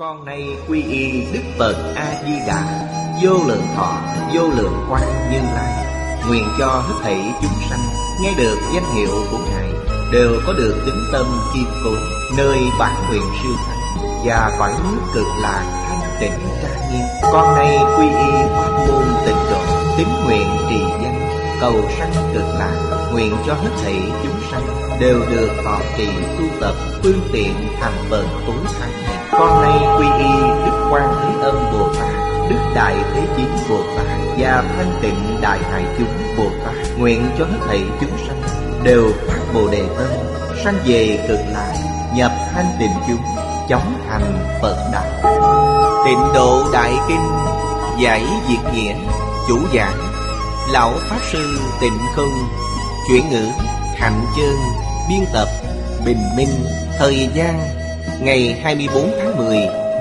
Con nay quy y Đức Phật A-di-đà. Vô lượng thọ, vô lượng quan như lai. Nguyện cho hết thảy chúng sanh Nghe được danh hiệu của Ngài Đều có được tính tâm kiên cố Nơi bản nguyện siêu thắng Và cõi nước cực lạc thanh tịnh trang nghiêm. Con nay quy y pháp môn tịnh độ Tín nguyện trì danh Cầu sanh cực lạc. Nguyện cho hết thảy chúng sanh Đều được họ trì tu tập, Phương tiện thành phần tối thắng con nay quy y Đức Quan Thế Âm Bồ Tát, Đức Đại Thế Chí Bồ Tát Và Thanh Tịnh Đại Hải Chúng Bồ Tát, Nguyện cho hết thảy chúng sanh Đều phát Bồ Đề Tâm, Sanh về cực lạc, Nhập thanh tịnh chúng, Chóng thành Phật Đạo Tịnh Độ Đại Kinh, Giải Diệt Nghĩa Chủ giảng, Lão Pháp Sư Tịnh Không, Chuyển ngữ, Hạnh chương. Biên tập Bình Minh Thời gian, Ngày 24 tháng 10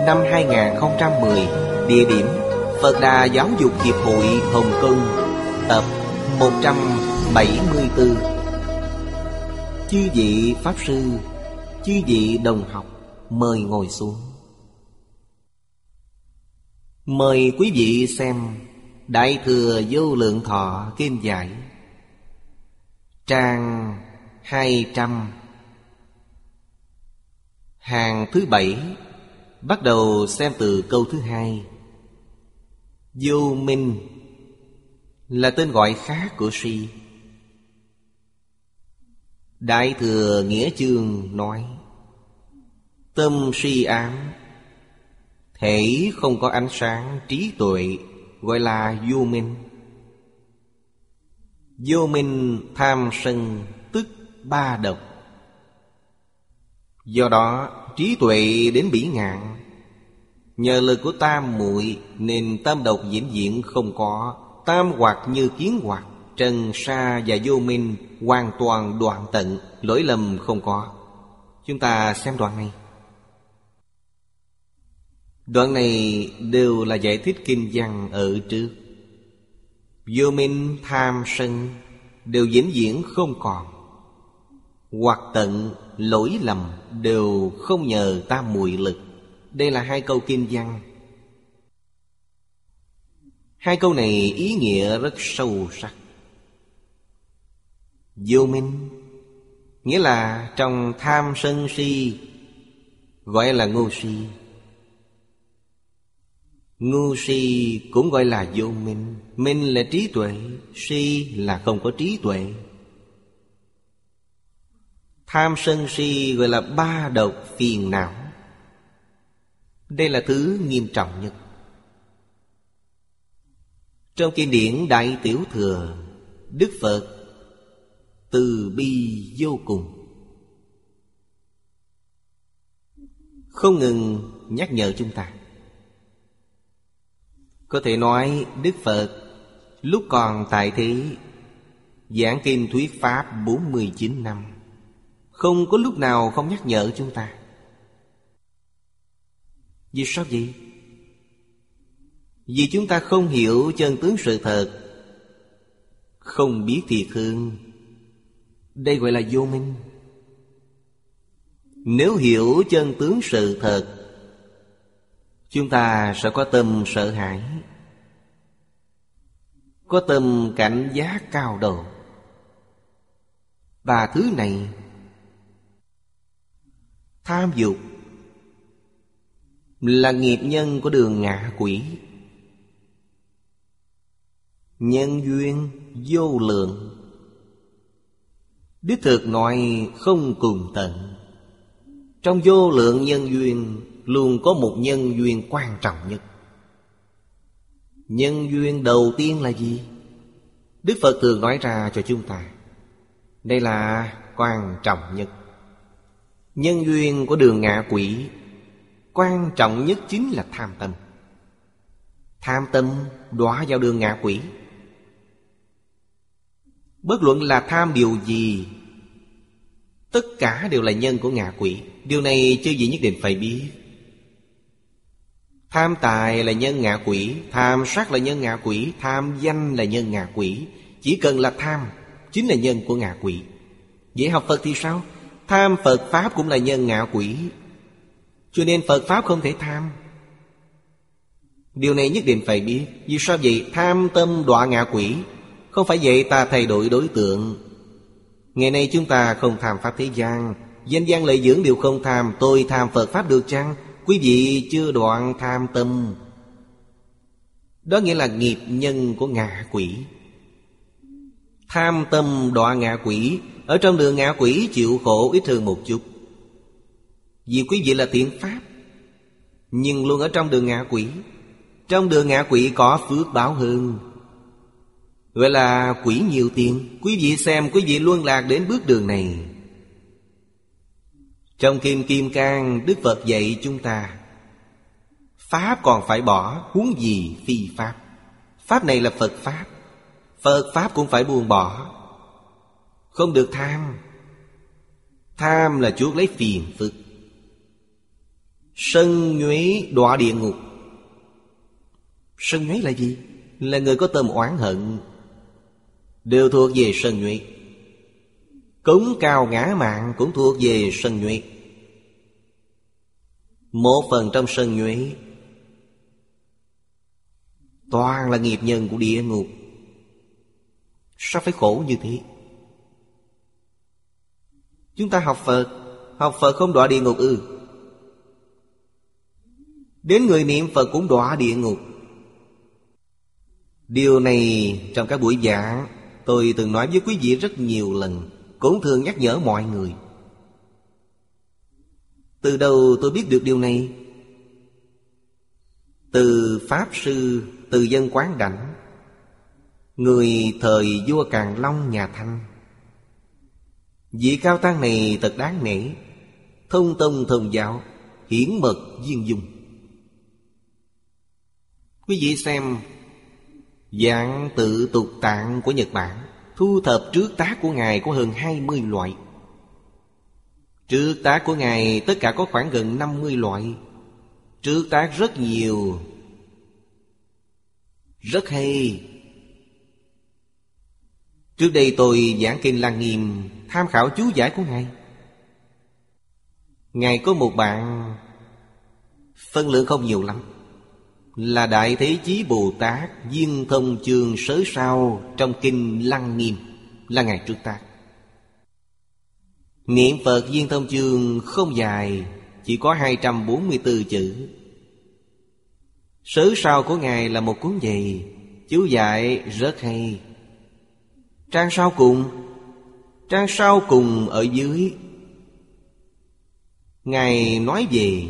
năm 2010 Địa điểm Phật Đà Giáo dục Hiệp hội Hồng Kông, Tập 174 Chư vị Pháp Sư, Chư vị đồng học, Mời ngồi xuống. Mời quý vị xem Đại Thừa Vô Lượng Thọ Kim Giải, Trang 200 Hàng thứ bảy, Bắt đầu xem từ câu thứ hai. Vô minh Là tên gọi khác của si. Đại thừa Nghĩa Chương nói, Tâm si ám, Thể không có ánh sáng trí tuệ, Gọi là vô minh. Vô minh tham sân ba độc Do đó, trí tuệ đến bỉ ngạn. Nhờ lời của tam muội Nên tam độc diễn diễn không có, Tam hoạt như kiến hoạt Trần, sa và vô minh Hoàn toàn đoạn tận, Lỗi lầm không có. Chúng ta xem đoạn này. Đoạn này đều là giải thích kinh văn ở trước. Vô minh, tham, sân Đều diễn diễn không còn. Hoặc tận lỗi lầm đều không nhờ tam mùi lực. Đây là hai câu kinh văn. Hai câu này ý nghĩa rất sâu sắc. Vô minh, nghĩa là trong tham sân si, gọi là ngu si. Ngu si cũng gọi là vô minh. Minh là trí tuệ, si là không có trí tuệ. Tham sân si gọi là ba độc phiền não. Đây là thứ nghiêm trọng nhất. Trong kinh điển Đại Tiểu Thừa, Đức Phật từ bi vô cùng. Không ngừng nhắc nhở chúng ta. Có thể nói Đức Phật Lúc còn tại thế, Giảng kinh thuyết Pháp 49 năm không có lúc nào không nhắc nhở chúng ta. Vì sao vậy? Vì chúng ta không hiểu chân tướng sự thật. Không biết thì thương Đây gọi là vô minh. Nếu hiểu chân tướng sự thật, Chúng ta sẽ có tâm sợ hãi. Có tâm cảnh giác cao độ. Và thứ này Tham dục Là nghiệp nhân của đường ngạ quỷ. Nhân duyên vô lượng. Đích thực nói không cùng tận. Trong vô lượng nhân duyên, Luôn có một nhân duyên quan trọng nhất. Nhân duyên đầu tiên là gì? Đức Phật thường nói ra cho chúng ta. Đây là quan trọng nhất. Nhân duyên của đường ngạ quỷ, Quan trọng nhất chính là tham tâm. Tham tâm đọa vào đường ngạ quỷ. Bất luận là tham điều gì, Tất cả đều là nhân của ngạ quỷ. Điều này chưa gì nhất định phải biết. Tham tài là nhân ngạ quỷ, Tham sát là nhân ngạ quỷ, Tham danh là nhân ngạ quỷ. Chỉ cần là tham, Chính là nhân của ngạ quỷ. Vậy học Phật thì sao? Tham Phật Pháp cũng là nhân ngạ quỷ. Cho nên Phật Pháp không thể tham. Điều này nhất định phải biết. Vì sao vậy? Tham tâm đọa ngạ quỷ. Không phải vậy ta thay đổi đối tượng. Ngày nay chúng ta không tham Pháp thế gian. Danh gian lợi dưỡng đều không tham. Tôi tham Phật Pháp được chăng? Quý vị chưa đoạn tham tâm. Đó nghĩa là nghiệp nhân của ngạ quỷ. Tham tâm đọa ngạ quỷ ở trong đường ngạ quỷ chịu khổ ít hơn một chút. Vì quý vị là thiện Pháp, Nhưng luôn ở trong đường ngạ quỷ. Trong đường ngạ quỷ có phước báo hơn. Gọi là quỷ nhiều tiền, Quý vị xem, quý vị luôn lạc đến bước đường này. Trong Kim Kim Cang, Đức Phật dạy chúng ta, Pháp còn phải bỏ, Huống gì phi Pháp? Pháp này là Phật Pháp Phật Pháp cũng phải buông bỏ. Không được tham. Tham là chuốc lấy phiền phức. Sân nhuế đọa địa ngục. Sân nhuế là gì? Là người có tâm oán hận. Đều thuộc về sân nhuế. Cống cao ngã mạng cũng thuộc về sân nhuế. Một phần trong sân nhuế, Toàn là nghiệp nhân của địa ngục. Sao phải khổ như thế? Chúng ta học Phật Học Phật không đọa địa ngục ư. Đến người niệm Phật cũng đọa địa ngục. Điều này trong các buổi giảng, Tôi từng nói với quý vị rất nhiều lần, Cũng thường nhắc nhở mọi người. Từ đầu tôi biết được điều này. Từ Pháp Sư, Từ dân quán đảnh, Người thời vua Càn Long nhà Thanh Vị cao tăng này thật đáng nể. Thông tông thông giáo, Hiển mật viên dung. Quý vị xem, Dạng tự tục tạng của Nhật Bản, Thu thập trước tác của Ngài có hơn 20 loại. Trước tác của Ngài, tất cả có khoảng gần 50 loại. Trước tác rất nhiều. Rất hay. Trước đây tôi giảng kinh Lăng Nghiêm, Tham khảo chú giải của Ngài. Ngài có một bạn Phân lượng không nhiều lắm, Là Đại Thế Chí Bồ Tát duyên thông chương sớ sao Trong kinh Lăng Nghiêm, Là Ngài trước ta Niệm Phật duyên thông chương không dài, Chỉ có 244 chữ. Sớ sao của Ngài là một cuốn dày, Chú giải rất hay. Trang sau cùng, Trang sau cùng ở dưới. Ngài nói về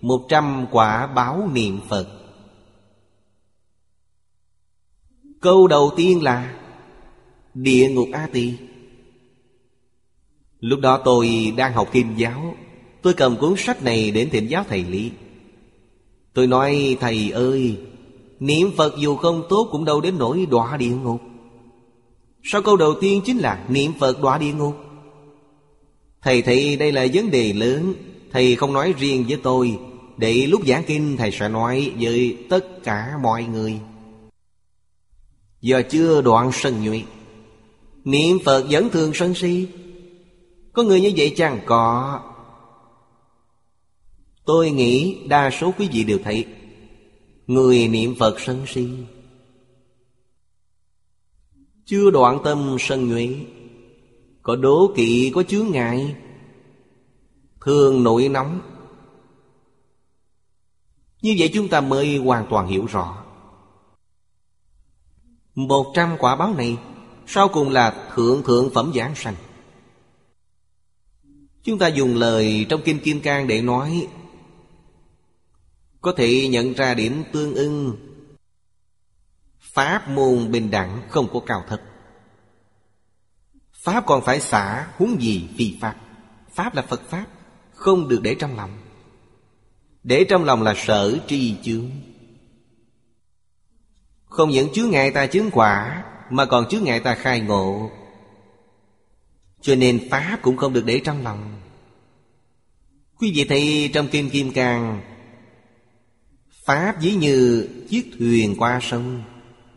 Một trăm quả báo niệm Phật. Câu đầu tiên là Địa ngục A Tỳ. Lúc đó tôi đang học kim giáo, Tôi cầm cuốn sách này đến thỉnh giáo thầy Lý. Tôi nói, thầy ơi, Niệm Phật dù không tốt cũng đâu đến nỗi đọa địa ngục sau câu đầu tiên chính là niệm Phật đọa địa ngục. Thầy thấy đây là vấn đề lớn, Thầy không nói riêng với tôi, Để lúc giảng kinh thầy sẽ nói với tất cả mọi người. Giờ chưa đoạn sân nhuệ. Niệm Phật vẫn thường sân si. Có người như vậy chẳng có. Tôi nghĩ đa số quý vị đều thấy, Người niệm Phật sân si chưa đoạn tâm sân nhuệ, Có đố kỵ có chướng ngại, Thường nổi nóng. Như vậy chúng ta mới hoàn toàn hiểu rõ. Một trăm quả báo này, Sau cùng là thượng thượng phẩm giảng sanh. Chúng ta dùng lời trong Kinh Kim Cang để nói, Có thể nhận ra điểm tương ưng Pháp môn bình đẳng không có cao thấp. Pháp còn phải xả huống gì phi Pháp. Pháp là Phật Pháp, Không được để trong lòng. Để trong lòng là sở tri chướng. Không những chướng ngại ta chứng quả, Mà còn chướng ngại ta khai ngộ. Cho nên Pháp cũng không được để trong lòng. Quý vị thấy trong Kim Kim Cang, Pháp ví như chiếc thuyền qua sông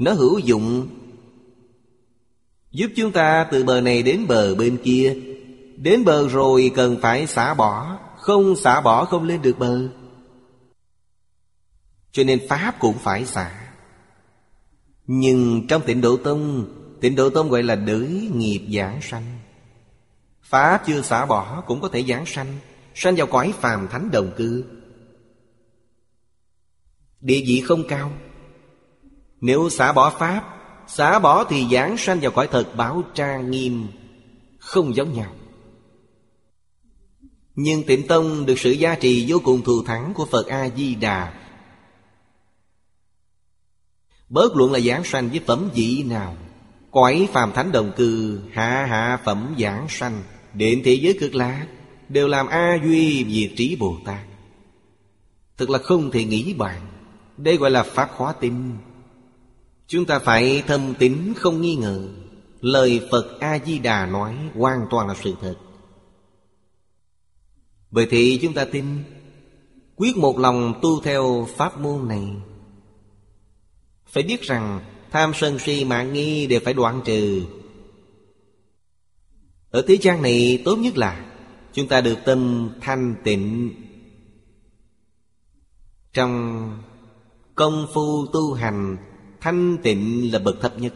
nó hữu dụng. Giúp chúng ta từ bờ này đến bờ bên kia. Đến bờ rồi cần phải xả bỏ. Không xả bỏ không lên được bờ. Cho nên Pháp cũng phải xả. Nhưng trong tịnh độ tông, Tịnh độ tông gọi là đới nghiệp giảng sanh. Pháp chưa xả bỏ cũng có thể giảng sanh. Sanh vào cõi phàm thánh đồng cư. Địa vị không cao. Nếu xả bỏ Pháp, Xả bỏ thì giảng sanh vào cõi thật báo tra nghiêm, Không giống nhau. Nhưng tịnh tông được sự gia trì vô cùng thù thắng của Phật A-di-đà. Bớt luận là giảng sanh với phẩm vị nào Cõi phàm thánh đồng cư, Hạ hạ phẩm giảng sanh, Đến thế giới cực lạc, Đều làm A Duy Diệt trí Bồ Tát. Thật là không thể nghĩ bàn, Đây gọi là Pháp khóa tinh. Chúng ta phải thâm tín không nghi ngờ. Lời Phật A-di-đà nói hoàn toàn là sự thật. Bởi thì chúng ta tin, Quyết một lòng tu theo pháp môn này. Phải biết rằng, Tham sân si mạng nghi đều phải đoạn trừ. Ở thế gian này, tốt nhất là Chúng ta được tâm thanh tịnh. Trong công phu tu hành Thanh tịnh là bậc thấp nhất.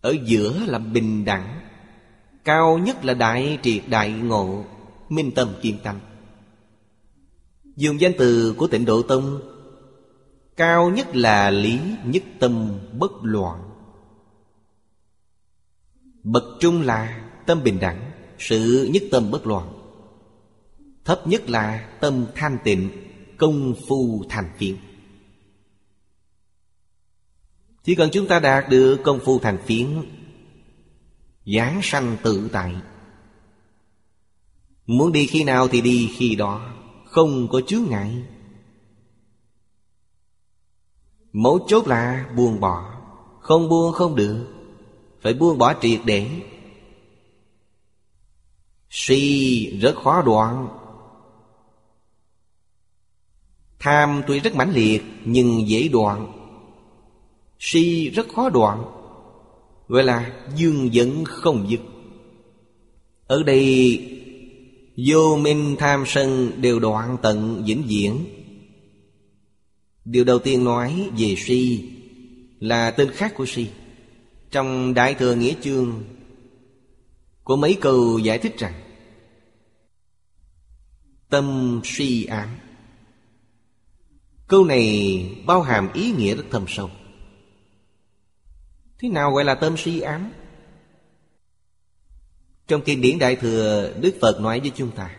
Ở giữa là bình đẳng, Cao nhất là đại triệt đại ngộ, Minh tâm kiên tâm. Dùng danh từ của tịnh Độ Tông, Cao nhất là lý nhất tâm bất loạn. Bậc trung là tâm bình đẳng, Sự nhất tâm bất loạn. Thấp nhất là tâm thanh tịnh, Công phu thành phiền chỉ cần chúng ta đạt được công phu thành phiến, Giáng sanh tự tại. Muốn đi khi nào thì đi khi đó, Không có chướng ngại. Mấu chốt là buông bỏ, Không buông không được, Phải buông bỏ triệt để. Suy rất khó đoạn Tham tuy rất mãnh liệt, Nhưng dễ đoạn Si rất khó đoạn. Gọi là dương dẫn không dứt. Ở đây, Vô minh tham sân đều đoạn tận vĩnh viễn. Điều đầu tiên nói về si Là tên khác của si. Trong Đại Thừa Nghĩa Chương của mấy câu giải thích rằng, Tâm si ám. Câu này bao hàm ý nghĩa rất thâm sâu. Thế nào gọi là tâm si ám? Trong kinh điển Đại Thừa, Đức Phật nói với chúng ta,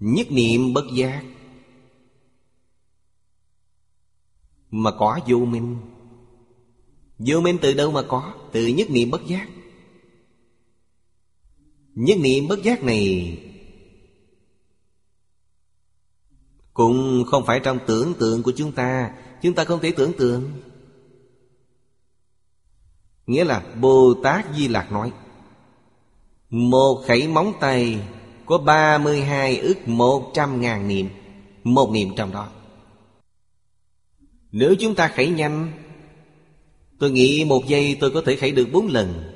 Nhất niệm bất giác, Mà có vô minh. Vô minh từ đâu mà có? Từ nhất niệm bất giác. Nhất niệm bất giác này Cũng không phải trong tưởng tượng của chúng ta. Chúng ta không thể tưởng tượng. Nghĩa là Bồ Tát Di Lạc nói, Một khẩy móng tay Có 32 ức một trăm ngàn niệm, Một niệm trong đó. Nếu chúng ta khẩy nhanh, Tôi nghĩ một giây tôi có thể khẩy được bốn lần.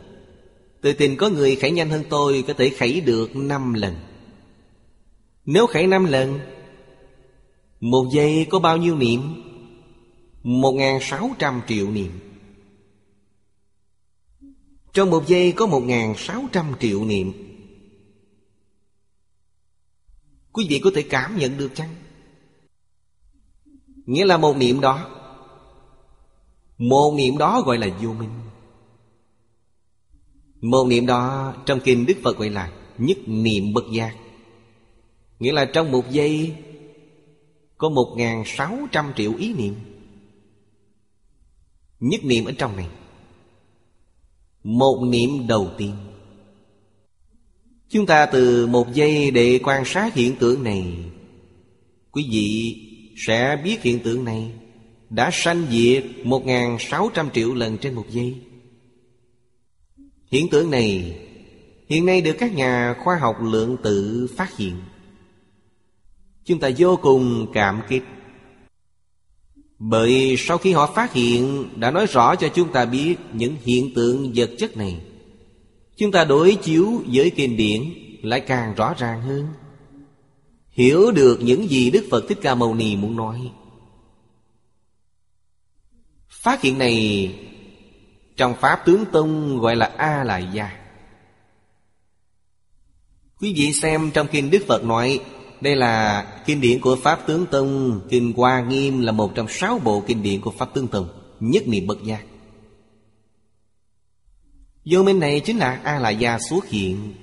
Tôi tin có người khẩy nhanh hơn tôi Có thể khẩy được năm lần. Nếu khẩy năm lần, Một giây có bao nhiêu niệm? Một ngàn sáu trăm triệu niệm trong một giây có một ngàn sáu trăm triệu niệm. Quý vị có thể cảm nhận được chăng? Nghĩa là một niệm đó. Một niệm đó gọi là vô minh. Một niệm đó trong kinh Đức Phật gọi là Nhất niệm bất giác. Nghĩa là trong một giây Có một ngàn sáu trăm triệu ý niệm. Nhất niệm ở trong này một niệm đầu tiên. Chúng ta từ một giây để quan sát hiện tượng này. Quý vị sẽ biết hiện tượng này Đã sanh diệt một ngàn sáu trăm triệu lần trên một giây. Hiện tượng này, Hiện nay được các nhà khoa học lượng tử phát hiện. Chúng ta vô cùng cảm kích bởi sau khi họ phát hiện, Đã nói rõ cho chúng ta biết Những hiện tượng vật chất này. Chúng ta đối chiếu với kinh điển lại càng rõ ràng hơn. Hiểu được những gì Đức Phật Thích Ca Mâu Ni muốn nói. Phát hiện này, Trong Pháp Tướng Tông gọi là A-lại gia. Quý vị xem trong Kinh Đức Phật nói đây là kinh điển của Pháp Tướng Tông. Kinh Hoa Nghiêm là một trong sáu bộ kinh điển của Pháp Tướng Tông, Nhất niệm bất giác Vô minh này chính là a la gia xuất hiện.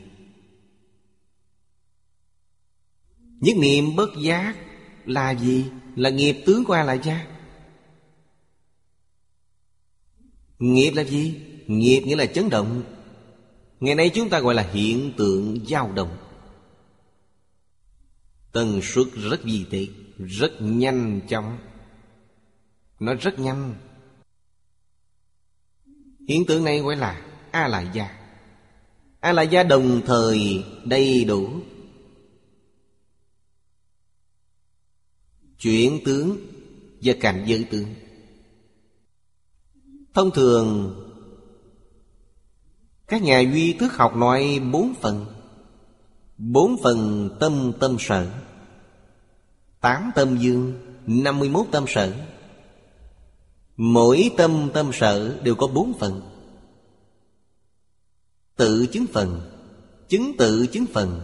Nhất niệm bất giác là gì? Là nghiệp tướng của A-lại gia Nghiệp là gì? Nghiệp nghĩa là chấn động. Ngày nay chúng ta gọi là hiện tượng dao động. Tần suất rất vi tế Rất nhanh chóng. Nó rất nhanh. Hiện tượng này gọi là A La gia A La gia đồng thời đầy đủ. Chuyển tướng và cảnh giới tướng. Thông thường, Các nhà duy thức học nói bốn phần. Bốn phần tâm tâm sở. Tám tâm dương, năm mươi mốt tâm sở. Mỗi tâm tâm sở đều có bốn phần. Tự chứng phần, Chứng tự chứng phần.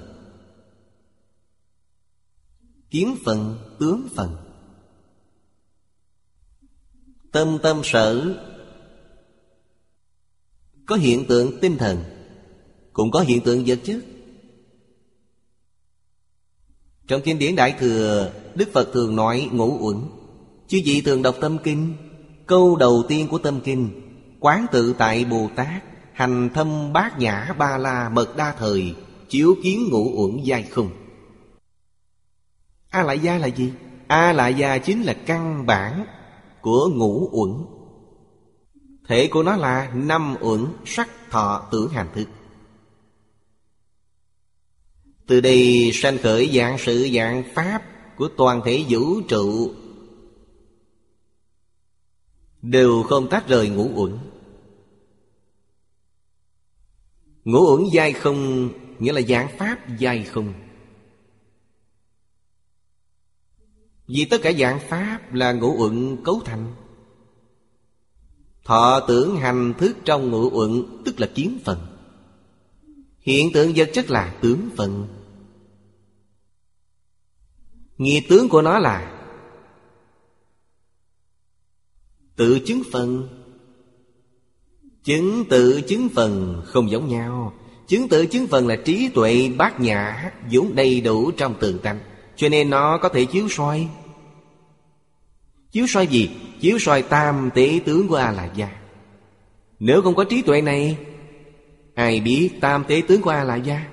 Kiến phần, tướng phần. Tâm tâm sở Có hiện tượng tinh thần, Cũng có hiện tượng vật chất. Trong kinh điển Đại Thừa, Đức Phật thường nói ngũ uẩn. Chứ vị thường đọc tâm kinh, Câu đầu tiên của tâm kinh, Quán tự tại Bồ Tát, Hành thâm bát nhã ba la mật đa thời, Chiếu kiến ngũ uẩn giai không A lại gia là gì? A lại gia chính là căn bản của ngũ uẩn. Thể của nó là năm uẩn sắc thọ tưởng hành thức. Từ đây sanh khởi dạng sự dạng pháp Của toàn thể vũ trụ. Đều không tách rời ngũ uẩn. Ngũ uẩn giai không, Nghĩa là dạng pháp giai không. Vì tất cả dạng pháp là ngũ uẩn cấu thành. Thọ tưởng hành thức trong ngũ uẩn, Tức là kiến phần. Hiện tượng vật chất là tướng phần. Nghĩa tướng của nó là Tự chứng phần. Chứng tự chứng phần không giống nhau. Chứng tự chứng phần là trí tuệ bát nhã vốn đầy đủ trong tường tánh, cho nên nó có thể chiếu soi. Chiếu soi gì? Chiếu soi tam tế tướng của A-la gia Nếu không có trí tuệ này, Ai biết tam tế tướng của A-la gia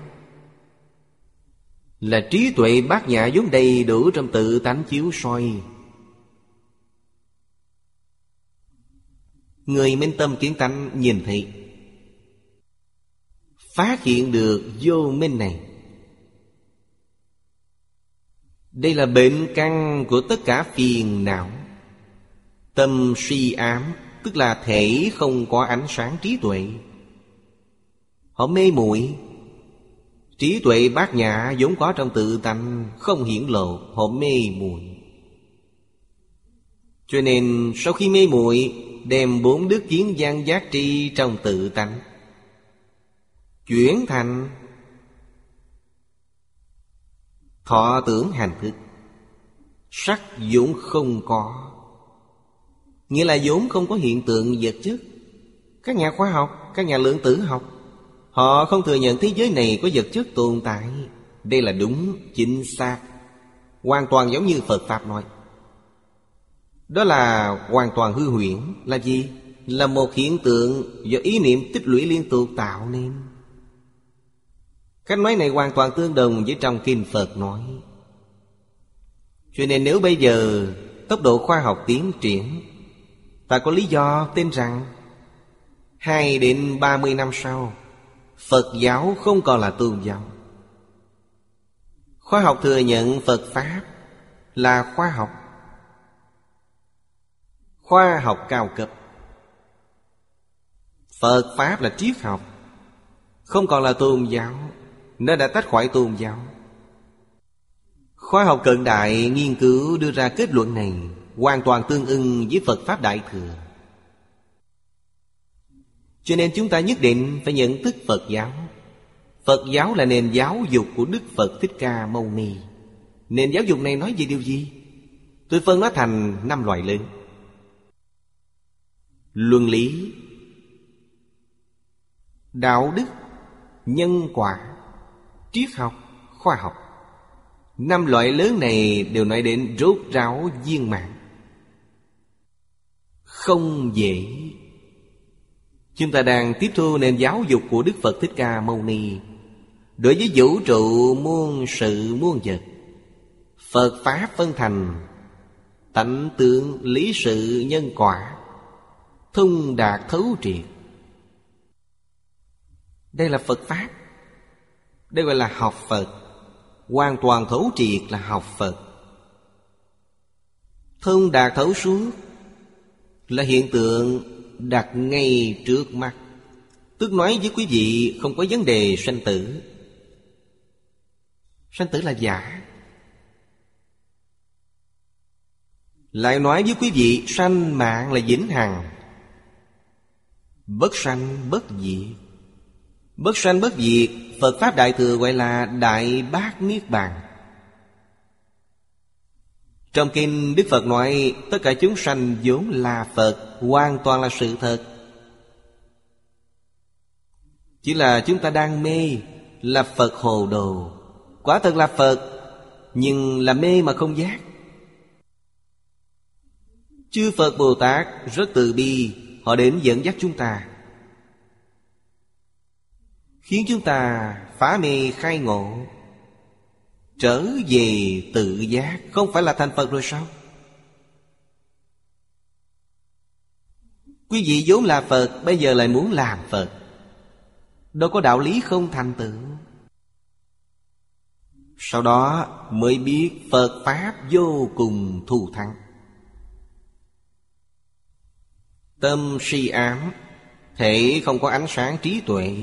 là trí tuệ bát nhã vốn đầy đủ trong tự tánh chiếu soi. Người minh tâm kiến tánh nhìn thấy. Phát hiện được vô minh này. Đây là bệnh căn của tất cả phiền não. Tâm suy ám, Tức là thể không có ánh sáng trí tuệ. Họ mê muội Trí tuệ bát nhã vốn có trong tự tánh Không hiển lộ Họ mê muội. Cho nên sau khi mê muội Đem bốn đức kiến gian giác tri trong tự tánh Chuyển thành Thọ tưởng hành thức. Sắc vốn không có Nghĩa là vốn không có hiện tượng vật chất. Các nhà khoa học, các nhà lượng tử học Họ không thừa nhận thế giới này có vật chất tồn tại. Đây là đúng, chính xác. Hoàn toàn giống như Phật Pháp nói. Đó là hoàn toàn hư huyễn. Là gì? Là một hiện tượng do ý niệm tích lũy liên tục tạo nên. Cách nói này hoàn toàn tương đồng với trong Kinh Phật nói. Cho nên nếu bây giờ tốc độ khoa học tiến triển Ta có lý do tin rằng Hai đến ba mươi năm sau Phật giáo không còn là tôn giáo. Khoa học thừa nhận Phật Pháp là khoa học. Khoa học cao cấp. Phật Pháp là triết học, Không còn là tôn giáo Nó đã tách khỏi tôn giáo. Khoa học cận đại nghiên cứu đưa ra kết luận này Hoàn toàn tương ưng với Phật Pháp Đại Thừa. Cho nên chúng ta nhất định phải nhận thức Phật giáo. Phật giáo là nền giáo dục của Đức Phật Thích Ca Mâu Ni. Nền giáo dục này nói về điều gì? Tôi phân nó thành năm loại lớn. Luân lý, Đạo đức, Nhân quả, Triết học, Khoa học. Năm loại lớn này đều nói đến rốt ráo viên mạng Không dễ Chúng ta đang tiếp thu nền giáo dục của Đức Phật Thích Ca Mâu Ni. Đối với vũ trụ muôn sự muôn vật, Phật Pháp phân thành Tánh tượng lý sự nhân quả, Thông đạt thấu triệt. Đây là Phật Pháp. Đây gọi là học Phật. Hoàn toàn thấu triệt là học Phật. Thông đạt thấu suốt Là hiện tượng đặt ngay trước mắt. Tức nói với quý vị không có vấn đề sanh tử. Sanh tử là giả. Lại nói với quý vị, Sanh mạng là vĩnh hằng. Bất sanh, bất diệt. Bất sanh, bất diệt, Phật Pháp Đại Thừa gọi là Đại Bát Niết Bàn. Trong kinh Đức Phật nói, Tất cả chúng sanh vốn là Phật Hoàn toàn là sự thật. Chỉ là chúng ta đang mê Là Phật hồ đồ. Quả thật là Phật, Nhưng là mê mà không giác. Chư Phật Bồ Tát rất từ bi, Họ đến dẫn dắt chúng ta. Khiến chúng ta phá mê khai ngộ, Trở về tự giác. Không phải là thành Phật rồi sao? Quý vị vốn là Phật, Bây giờ lại muốn làm Phật. Đâu có đạo lý không thành tựu. Sau đó mới biết Phật Pháp vô cùng thù thắng. Tâm si ám, Thể không có ánh sáng trí tuệ,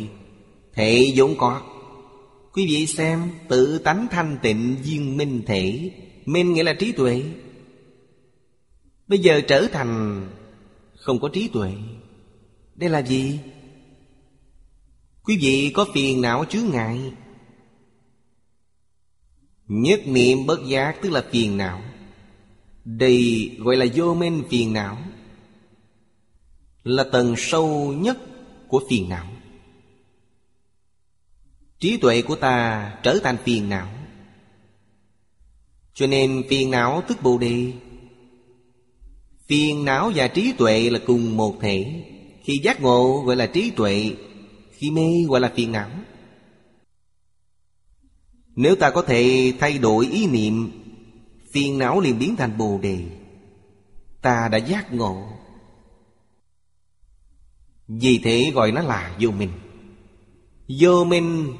Thể vốn có. Quý vị xem, Tự tánh thanh tịnh viên minh thể, Minh nghĩa là trí tuệ. Bây giờ trở thành không có trí tuệ. Đây là gì? Quý vị có phiền não chướng ngại. Nhất niệm bất giác tức là phiền não. Đây gọi là vô minh phiền não. Là tầng sâu nhất của phiền não. Trí tuệ của ta trở thành phiền não. Cho nên phiền não tức Bồ Đề Phiền não và trí tuệ là cùng một thể. Khi giác ngộ gọi là trí tuệ, Khi mê gọi là phiền não. Nếu ta có thể thay đổi ý niệm, Phiền não liền biến thành Bồ Đề. Ta đã giác ngộ. Vì thế gọi nó là vô minh. Vô minh,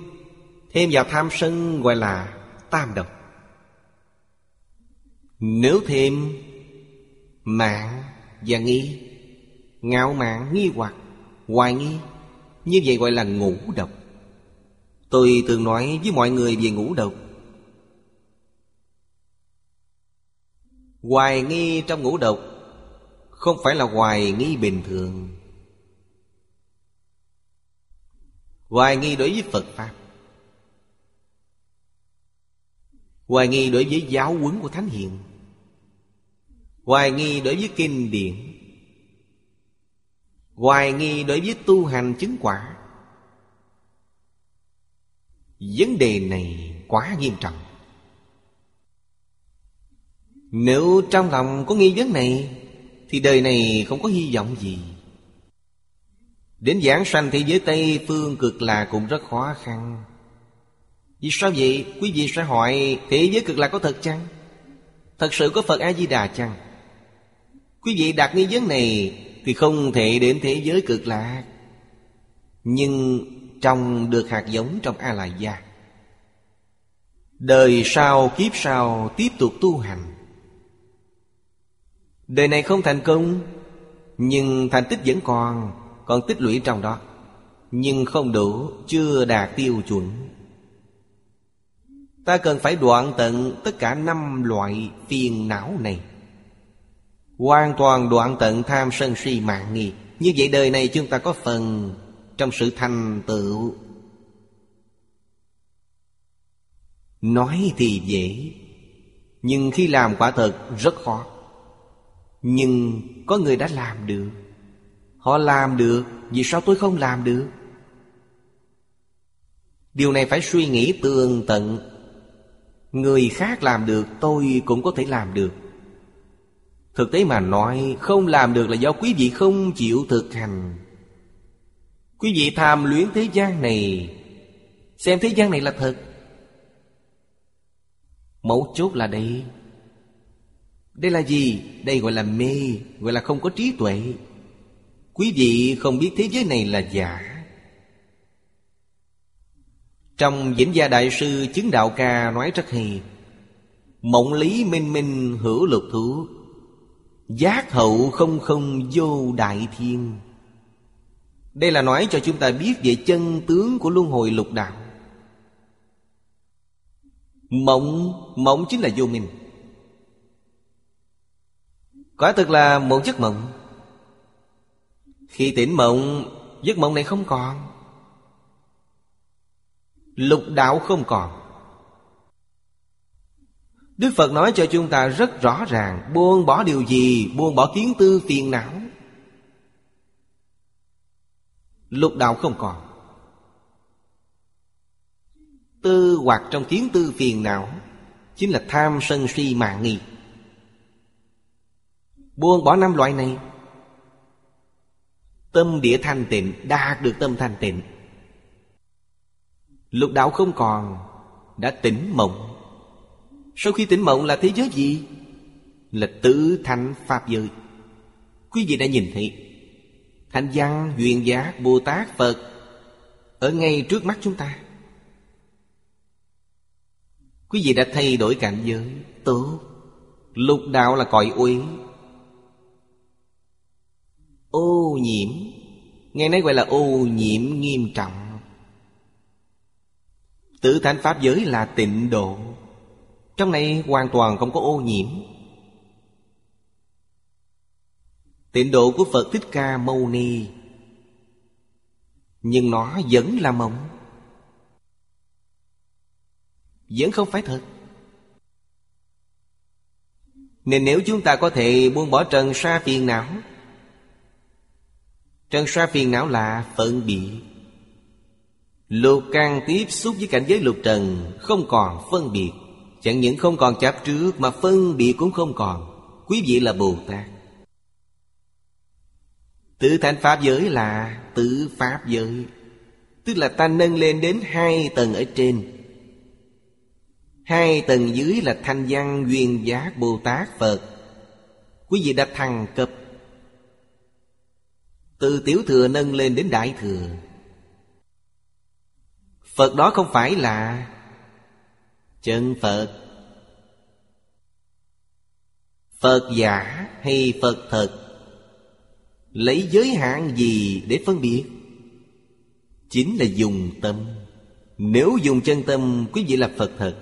Thêm vào tham sân gọi là tam độc. Nếu thêm mạng và nghi. Ngạo mạn, nghi hoặc, Hoài nghi. Như vậy gọi là ngũ độc. Tôi thường nói với mọi người về ngũ độc. Hoài nghi trong ngũ độc Không phải là hoài nghi bình thường. Hoài nghi đối với Phật Pháp. Hoài nghi đối với giáo huấn của Thánh Hiện Hoài nghi đối với kinh điển Hoài nghi đối với tu hành chứng quả Vấn đề này quá nghiêm trọng Nếu trong lòng có nghi vấn này, Thì đời này không có hy vọng gì Đến giảng sanh thế giới Tây, phương cực là cũng rất khó khăn vì sao vậy? Quý vị sẽ hỏi, Thế giới cực lạc có thật chăng? Thật sự có Phật A-di-đà chăng? Quý vị đặt nghi vấn này Thì không thể đến thế giới cực lạc. Nhưng trong được hạt giống trong A-la gia Đời sau kiếp sau tiếp tục tu hành. Đời này không thành công, Nhưng thành tích vẫn còn Còn tích lũy trong đó, Nhưng không đủ, Chưa đạt tiêu chuẩn. Ta cần phải đoạn tận tất cả năm loại phiền não này. Hoàn toàn đoạn tận tham sân si mạng nghi. Như vậy đời này chúng ta có phần Trong sự thành tựu. Nói thì dễ, Nhưng khi làm quả thật rất khó. Nhưng có người đã làm được. Họ làm được Vì sao tôi không làm được? Điều này phải suy nghĩ tường tận. Người khác làm được, tôi cũng có thể làm được. Thực tế mà nói, Không làm được là do quý vị không chịu thực hành. Quý vị tham luyến thế gian này, Xem thế gian này là thật. Mẫu chốt là đây. Đây là gì? Đây gọi là mê, Gọi là không có trí tuệ. Quý vị không biết thế giới này là giả. Trong Vĩnh Gia Đại Sư Chứng Đạo Ca nói rất hay, Mộng lý minh minh hữu lục thú. Giác hậu không không vô đại thiên. Đây là nói cho chúng ta biết về chân tướng của luân hồi lục đạo. Mộng, mộng chính là vô minh. Quả thực là một giấc mộng. Khi tỉnh mộng, giấc mộng này không còn. Lục đạo không còn. Đức Phật nói cho chúng ta rất rõ ràng, Buông bỏ điều gì, Buông bỏ kiến tư phiền não. Lục đạo không còn. Tư hoặc trong kiến tư phiền não Chính là tham sân si mạng nghi. Buông bỏ năm loại này. Tâm địa thanh tịnh, Đạt được tâm thanh tịnh. Lục đạo không còn, Đã tỉnh mộng sau khi tỉnh mộng là thế giới gì? Là tứ thanh Pháp giới. Quý vị đã nhìn thấy. Thanh văn, duyên giác, Bồ Tát, Phật Ở ngay trước mắt chúng ta. Quý vị đã thay đổi cảnh giới. Tốt. Lục đạo là cõi uế. Ô nhiễm. Ngày nay gọi là ô nhiễm nghiêm trọng. Tử thánh Pháp giới là tịnh độ trong này hoàn toàn không có ô nhiễm. Tịnh độ của Phật Thích Ca Mâu Ni. Nhưng nó vẫn là mộng. Vẫn không phải thật. Nên nếu chúng ta có thể buông bỏ trần sa phiền não, Trần sa phiền não là phận biệt Lục càng tiếp xúc với cảnh giới lục trần, Không còn phân biệt. Chẳng những không còn chấp trước Mà phân biệt cũng không còn. Quý vị là Bồ Tát. Tự thành Pháp giới là tự Pháp giới. Tức là ta nâng lên đến hai tầng ở trên. Hai tầng dưới là thanh văn duyên giác Bồ Tát Phật. Quý vị đã thăng cấp. Từ tiểu thừa nâng lên đến đại thừa. Phật đó không phải là chân Phật. Phật giả hay Phật thật? Lấy giới hạn gì để phân biệt? Chính là dùng tâm. Nếu dùng chân tâm, quý vị là Phật thật.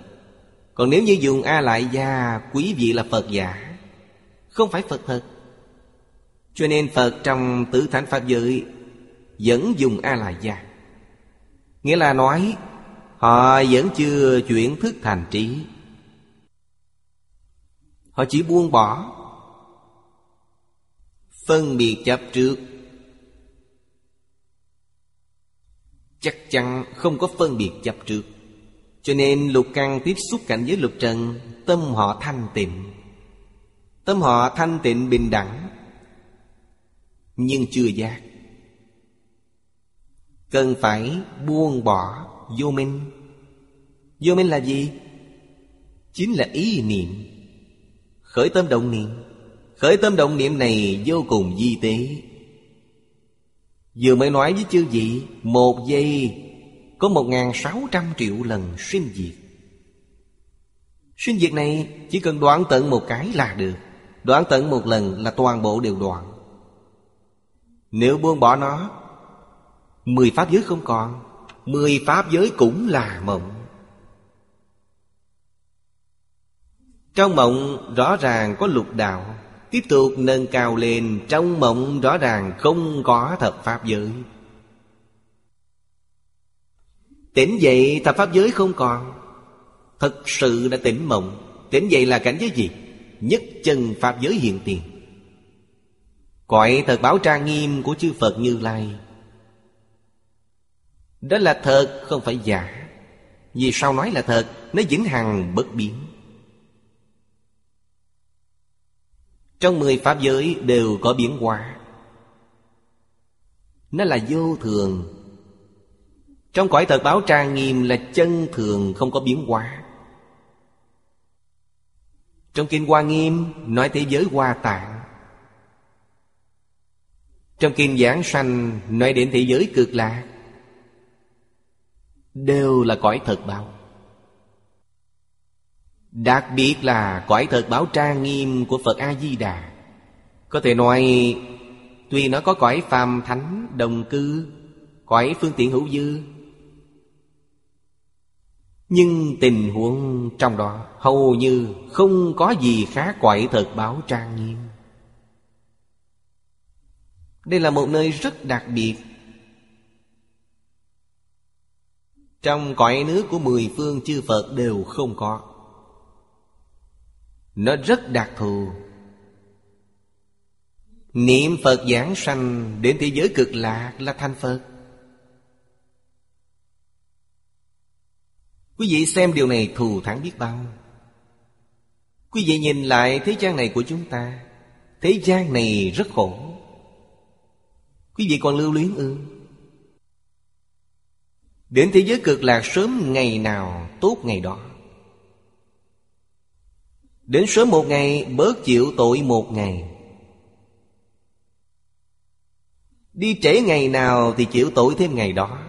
Còn nếu như dùng A Lại Gia, Quý vị là Phật giả. Không phải Phật thật. Cho nên Phật trong tứ thánh Pháp giới Vẫn dùng A Lại Gia. Nghĩa là nói Họ vẫn chưa chuyển thức thành trí. Họ chỉ buông bỏ, Phân biệt chấp trước. Chắc chắn không có phân biệt chấp trước. Cho nên lục căn tiếp xúc cảnh giới lục trần, Tâm họ thanh tịnh. Tâm họ thanh tịnh bình đẳng, Nhưng chưa giác. Cần phải buông bỏ vô minh. Vô minh là gì? Chính là ý niệm. Khởi tâm động niệm. Khởi tâm động niệm này vô cùng di tế. Vừa mới nói với chư vị, Một giây có một ngàn sáu trăm triệu lần sinh diệt. Sinh diệt này chỉ cần đoạn tận một cái là được. Đoạn tận một lần là toàn bộ đều đoạn. Nếu buông bỏ nó, Mười pháp giới không còn Mười pháp giới cũng là mộng. Trong mộng, rõ ràng có lục đạo. Tiếp tục nâng cao lên, Trong mộng rõ ràng không có thập pháp giới. Tỉnh dậy thập pháp giới không còn. Thật sự đã tỉnh mộng. Tỉnh dậy là cảnh giới gì? Nhất chân pháp giới hiện tiền. Cõi thật báo trang nghiêm của chư Phật Như Lai. Đó là thật, không phải giả. Vì sao nói là thật? Nó vĩnh hằng bất biến. Trong mười pháp giới đều có biến hóa. Nó là vô thường. Trong cõi thật báo trang nghiêm là chân thường, không có biến hóa. Trong Kinh Hoa Nghiêm nói thế giới hoa tạng. Trong Kinh Giảng Sanh nói đến thế giới cực lạc. Đều là cõi thật báo. Đặc biệt là cõi thật báo trang nghiêm của Phật A-di-đà. Có thể nói, Tuy nó có cõi phàm thánh, đồng cư, Cõi phương tiện hữu dư, Nhưng tình huống trong đó Hầu như không có gì khác cõi thật báo trang nghiêm. Đây là một nơi rất đặc biệt Trong cõi nước của mười phương chư Phật đều không có. Nó rất đặc thù. Niệm Phật giảng sanh Đến thế giới cực lạc là thành Phật. Quý vị xem điều này thù thắng biết bao. Quý vị nhìn lại thế gian này của chúng ta. Thế gian này rất khổ. Quý vị còn lưu luyến ư? Đến thế giới cực lạc sớm ngày nào tốt ngày đó. Đến sớm một ngày, bớt chịu tội một ngày. Đi trễ ngày nào thì chịu tội thêm ngày đó.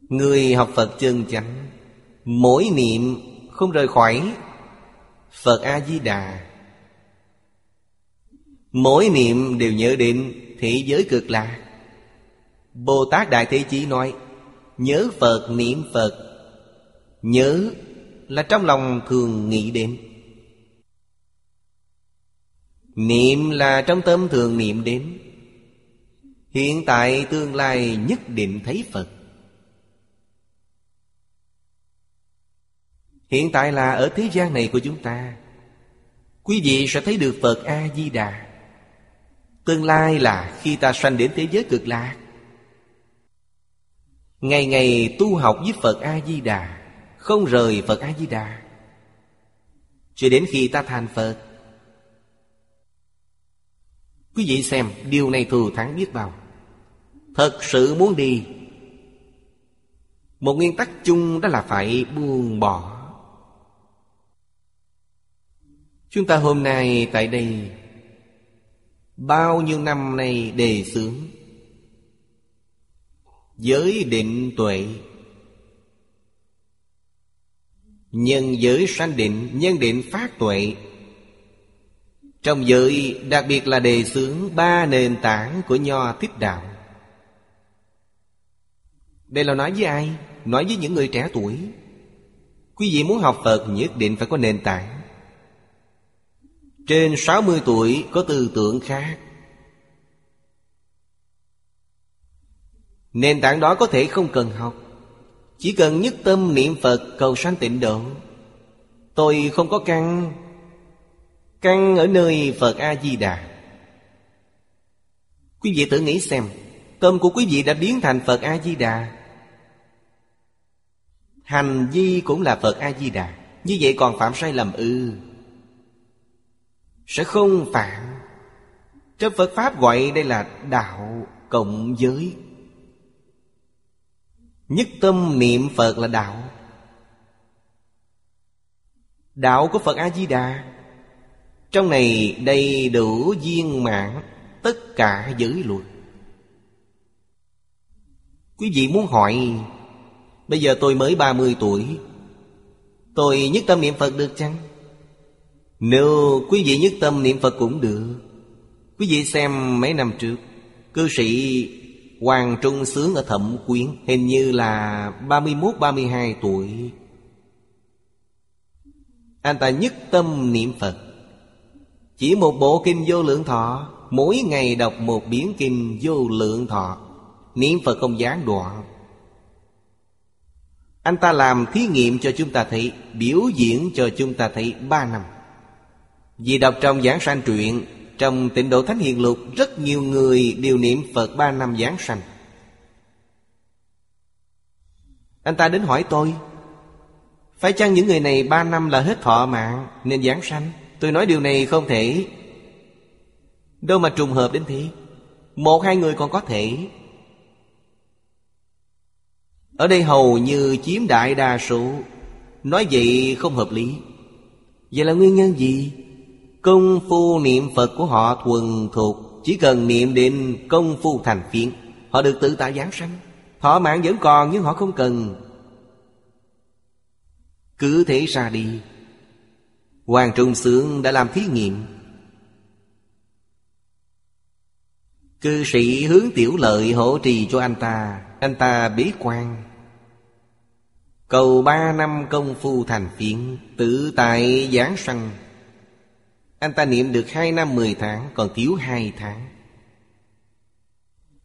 Người học Phật chân chánh, Mỗi niệm không rời khỏi Phật A-di-đà. Mỗi niệm đều nhớ đến thế giới cực lạc. Bồ Tát Đại Thế Chí nói, Nhớ Phật, niệm Phật. Nhớ là trong lòng thường nghĩ đến Niệm là trong tâm thường niệm đến Hiện tại tương lai nhất định thấy Phật. Hiện tại là ở thế gian này của chúng ta. Quý vị sẽ thấy được Phật A-di-đà Tương lai là khi ta sanh đến thế giới cực lạc. Ngày ngày tu học với Phật A-di-đà, không rời Phật A-di-đà. Cho đến khi ta thành Phật. Quý vị xem, Điều này thù thắng biết bao. Thật sự muốn đi. Một nguyên tắc chung đó là phải buông bỏ. Chúng ta hôm nay tại đây, Bao nhiêu năm nay đề xướng? Giới định tuệ. Nhân giới sanh định, Nhân định phát tuệ. Trong giới, đặc biệt là đề xướng Ba nền tảng của Nho Tiếp Đạo. Đây là nói với ai? Nói với những người trẻ tuổi. Quý vị muốn học Phật nhất định phải có nền tảng. Trên 60 tuổi có tư tưởng khác. Nền tảng đó có thể không cần học. Chỉ cần nhất tâm niệm Phật cầu sanh tịnh độ. Tôi không có căn Căn ở nơi Phật A-di-đà. Quý vị tự nghĩ xem, Tâm của quý vị đã biến thành Phật A-di-đà. Hành vi cũng là Phật A-di-đà. Như vậy còn phạm sai lầm ư. Sẽ không phạm. Trong Phật Pháp gọi đây là đạo cộng giới. Nhất tâm niệm Phật là đạo. Đạo của Phật A-di-đà. Trong này đầy đủ viên mãn Tất cả giới luật. Quý vị muốn hỏi, Bây giờ tôi mới 30 tuổi, Tôi nhất tâm niệm Phật được chăng? Nếu quý vị nhất tâm niệm Phật cũng được. Quý vị xem mấy năm trước, Cư sĩ Hoàng Trung Sướng ở Thẩm Quyến, Hình như là 31-32 tuổi. Anh ta nhất tâm niệm Phật. Chỉ một bộ kinh vô lượng thọ, Mỗi ngày đọc một biến kinh vô lượng thọ. Niệm Phật không gián đoạn. Anh ta làm thí nghiệm cho chúng ta thấy, Biểu diễn cho chúng ta thấy ba năm. Vì đọc trong giảng sanh truyện trong tịnh độ Thánh Hiền Lục, Rất nhiều người đều niệm Phật ba năm giáng sanh. Anh ta đến hỏi tôi, Phải chăng những người này ba năm là hết thọ mạng Nên giáng sanh? Tôi nói, điều này không thể. Đâu mà trùng hợp đến thế? Một, hai người còn có thể. Ở đây hầu như chiếm đại đa số. Nói vậy không hợp lý. Vậy là nguyên nhân gì? Công phu niệm Phật của họ thuần thuộc Chỉ cần niệm đến công phu thành phiến, Họ được tự tại giảng sanh. Thọ mạng vẫn còn nhưng họ không cần. Cứ thế ra đi. Hoàng Trung Sướng đã làm thí nghiệm. Cư sĩ hướng tiểu lợi hỗ trì cho anh ta Anh ta bế quan. Cầu ba năm công phu thành phiến, Tự tại giảng sanh. Anh ta niệm được hai năm mười tháng, Còn thiếu hai tháng.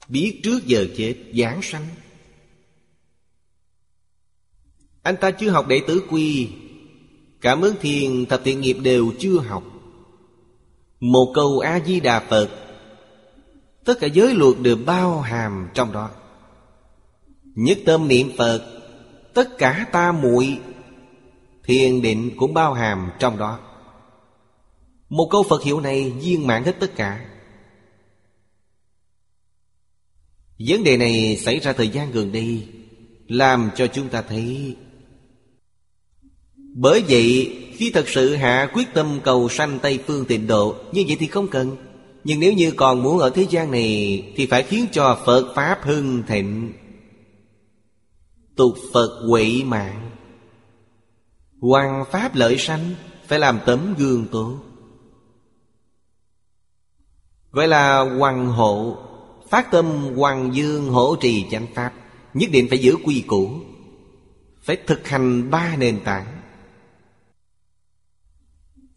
Biết trước giờ chết giảng sanh. Anh ta chưa học đệ tử quy. Cảm ứng thiền, thập thiện nghiệp đều chưa học. Một câu A-di-đà Phật. Tất cả giới luật đều bao hàm trong đó. Nhất tâm niệm Phật, Tất cả ta muội, Thiền định cũng bao hàm trong đó. Một câu Phật hiệu này viên mãn hết tất cả. Vấn đề này xảy ra thời gian gần đây, Làm cho chúng ta thấy. Bởi vậy, khi thật sự hạ quyết tâm cầu sanh Tây Phương tịnh độ, Như vậy thì không cần. Nhưng nếu như còn muốn ở thế gian này, Thì phải khiến cho Phật Pháp hưng thịnh. Tục Phật quậy mạng. Hoàng Pháp lợi sanh Phải làm tấm gương tốt. Gọi là hoàng hộ Phát tâm hoàng dương hỗ trì chánh Pháp, Nhất định phải giữ quy củ, Phải thực hành ba nền tảng.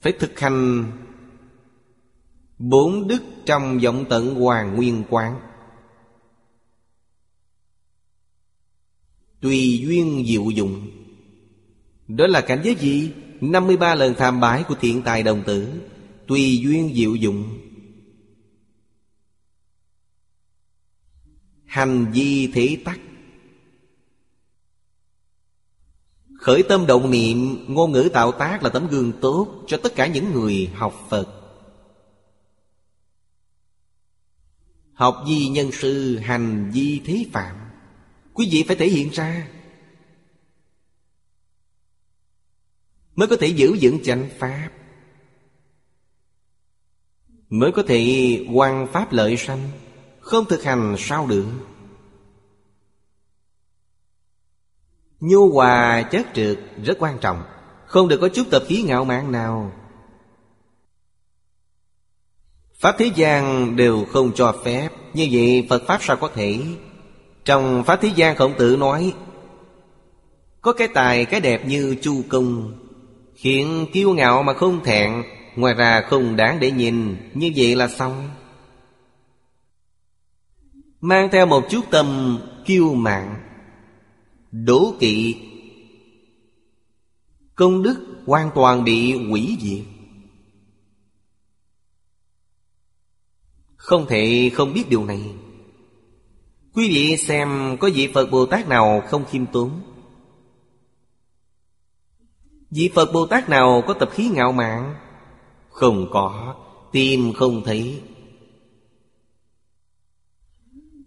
Phải thực hành Bốn đức trong vọng tận hoàng nguyên quán. Tùy duyên diệu dụng. Đó là cảnh giới gì? 53 lần tham bái của thiện tài đồng tử. Tùy duyên diệu dụng. Hành vi thế tắc. Khởi tâm động niệm, Ngôn ngữ tạo tác là tấm gương tốt Cho tất cả những người học Phật. Học di nhân sư, Hành di thế phạm. Quý vị phải thể hiện ra. Mới có thể giữ vững chánh pháp. Mới có thể quan pháp lợi sanh. Không thực hành sao được. Nhu hòa chất trượt rất quan trọng, Không được có chút tập khí ngạo mạn nào. Pháp thế gian đều không cho phép, Như vậy Phật Pháp sao có thể? Trong Pháp Thế gian Khổng Tử nói, Có cái tài, cái đẹp như chu công Hiện kiêu ngạo mà không thẹn, Ngoài ra không đáng để nhìn, Như vậy là xong. Mang theo một chút tâm kiêu mạn, Đố kỵ. Công đức hoàn toàn bị hủy diệt. Không thể không biết điều này. Quý vị xem có vị Phật Bồ Tát nào không khiêm tốn? Vị Phật Bồ Tát nào có tập khí ngạo mạn? Không có, Tìm không thấy.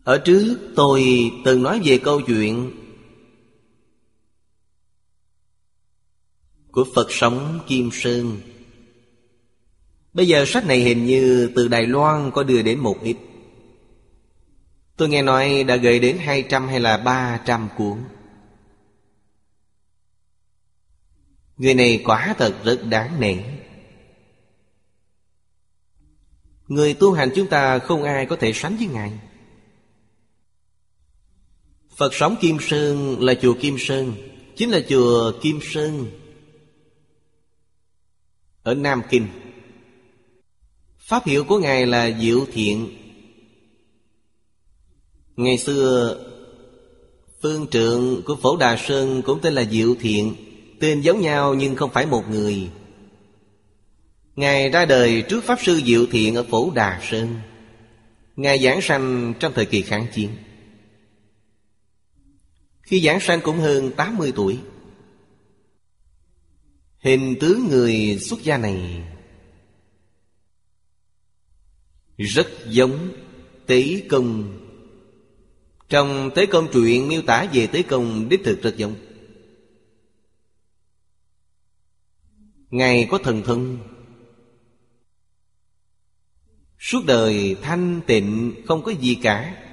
Ở trước tôi từng nói về câu chuyện Của Phật sống Kim Sơn. Bây giờ sách này hình như từ Đài Loan có đưa đến một ít. Tôi nghe nói đã gửi đến 200 hay là 300 cuốn. Người này quả thật rất đáng nể. Người tu hành chúng ta không ai có thể sánh với Ngài. Phật sống Kim Sơn là chùa Kim Sơn, Chính là chùa Kim Sơn. Ở Nam Kinh, Pháp hiệu của Ngài là Diệu Thiện. Ngày xưa, Phương trượng của Phổ Đà Sơn cũng tên là Diệu Thiện, Tên giống nhau nhưng không phải một người. Ngài ra đời trước Pháp Sư Diệu Thiện ở Phổ Đà Sơn. Ngài giảng sanh trong thời kỳ kháng chiến. Khi giảng sanh cũng hơn 80 tuổi. Hình tướng người xuất gia này Rất giống Tế Công. Trong Tế Công truyện miêu tả về Tế Công, đích thực rất giống. Ngài có thần thân Suốt đời thanh tịnh, không có gì cả.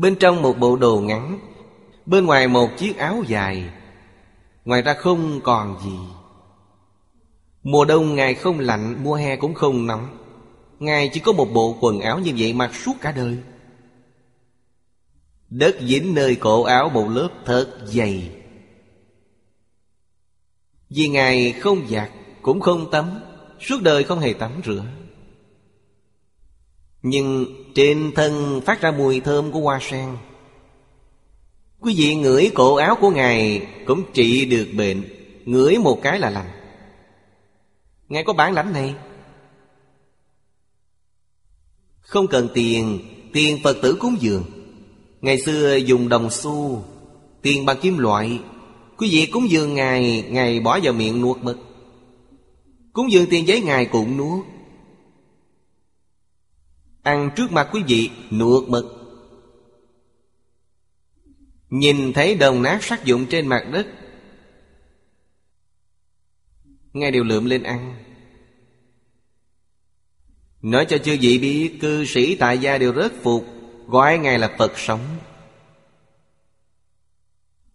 Bên trong một bộ đồ ngắn, Bên ngoài một chiếc áo dài, Ngoài ra không còn gì. Mùa đông Ngài không lạnh, Mùa hè cũng không nóng. Ngài chỉ có một bộ quần áo như vậy mặc suốt cả đời. Đất dính nơi cổ áo một lớp thật dày. Vì Ngài không giặt Cũng không tắm, Suốt đời không hề tắm rửa. Nhưng trên thân phát ra mùi thơm của hoa sen. Quý vị ngửi cổ áo của Ngài Cũng trị được bệnh, Ngửi một cái là lành. Ngài có bản lãnh này? Không cần tiền Tiền Phật tử cúng dường. Ngày xưa dùng đồng xu, Tiền bằng kim loại. Quý vị cúng dường Ngài Ngài bỏ vào miệng nuốt mực Cúng dường tiền giấy Ngài cũng nuốt. Ăn trước mặt quý vị nuốt mực. Nhìn thấy đồng nát sắc dụng trên mặt đất nghe đều lượm lên ăn. Nói cho chư vị biết Cư sĩ tại gia đều rất phục Gọi Ngài là Phật sống.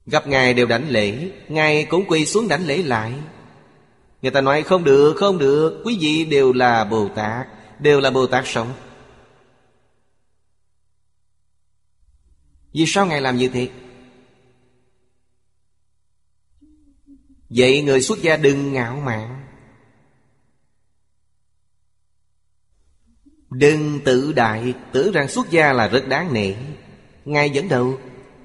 Gặp Ngài đều đảnh lễ Ngài cũng quỳ xuống đảnh lễ lại. Người ta nói không được, không được Quý vị đều là Bồ Tát Đều là Bồ Tát sống. Vì sao Ngài làm như thế? Vậy người xuất gia đừng ngạo mạn. Đừng tự đại Tưởng rằng xuất gia là rất đáng nể. Ngài dẫn đầu,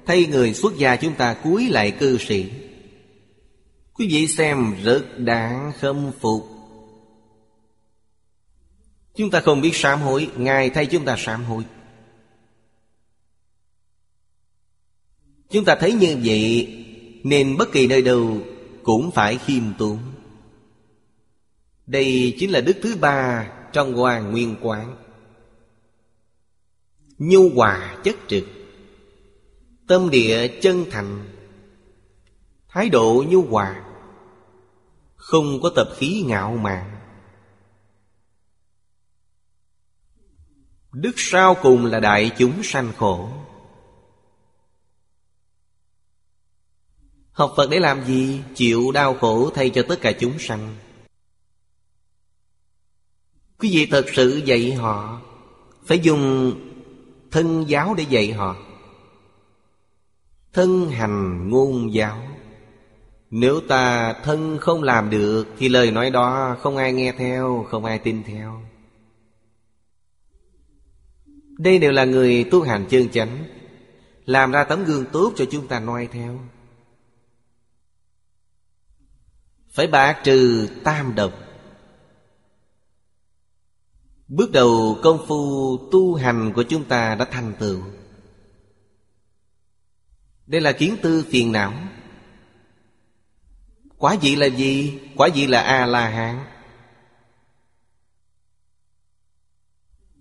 Thay người xuất gia chúng ta cúi lại cư sĩ. Quý vị xem, rất đáng khâm phục. Chúng ta không biết sám hối, Ngài thay chúng ta sám hối. Chúng ta thấy như vậy, Nên bất kỳ nơi đâu Cũng phải khiêm tốn. Đây chính là đức thứ ba Trong Hoàng Nguyên Quán. Nhu hòa chất trực, Tâm địa chân thành, Thái độ nhu hòa, không có tập khí ngạo mạn. Đức sau cùng là đại chúng sanh khổ. Học Phật để làm gì? Chịu đau khổ thay cho tất cả chúng sanh. Quý vị thật sự dạy họ, Phải dùng thân giáo để dạy họ. Thân hành ngôn giáo. Nếu ta thân không làm được, Thì lời nói đó không ai nghe theo, Không ai tin theo. Đây đều là người tu hành chân chánh, Làm ra tấm gương tốt cho chúng ta noi theo. Phải bạc trừ tam độc. Bước đầu công phu tu hành của chúng ta đã thành tựu. Đây là kiến tư phiền não. Quả vị là gì? Quả vị là A-la-hán.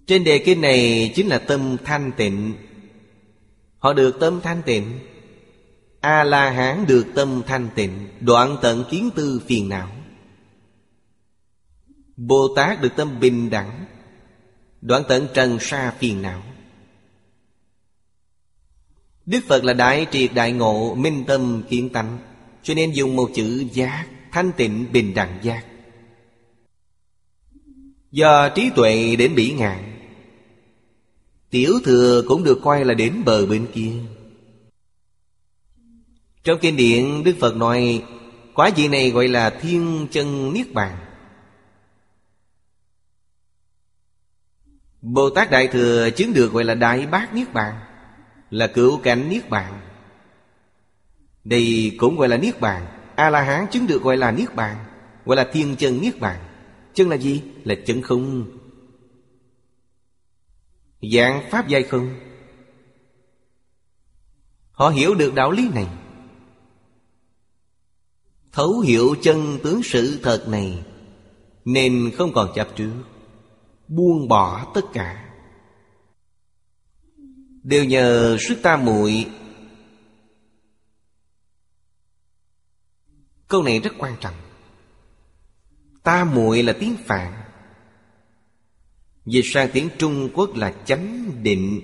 Trên đề kinh này chính là tâm thanh tịnh. Họ được tâm thanh tịnh. A-la-hán được tâm thanh tịnh, Đoạn tận kiến tư phiền não. Bồ Tát được tâm bình đẳng, Đoạn tận trần sa phiền não. Đức Phật là đại triệt đại ngộ Minh tâm kiến tánh, cho nên dùng một chữ giác, Thanh tịnh, bình đẳng giác. Do trí tuệ đến bỉ ngạn, Tiểu thừa cũng được coi là đến bờ bên kia. Trong kinh điển, Đức Phật nói Quả vị này gọi là thiên chân Niết Bàn. Bồ Tát Đại Thừa chứng được gọi là Đại Bác Niết Bàn, Là cựu cảnh Niết Bàn. Đây cũng gọi là Niết Bàn. A-la-hán chứng được gọi là Niết Bàn, Gọi là thiên chân Niết Bàn. Chân là gì? Là chân không. Dạng Pháp giai không? Họ hiểu được đạo lý này. Thấu hiểu chân tướng sự thật này, Nên không còn chấp trước Buông bỏ tất cả. Đều nhờ sức ta muội. Câu này rất quan trọng. Ta muội là tiếng Phạn. Dịch sang tiếng Trung Quốc là chánh định.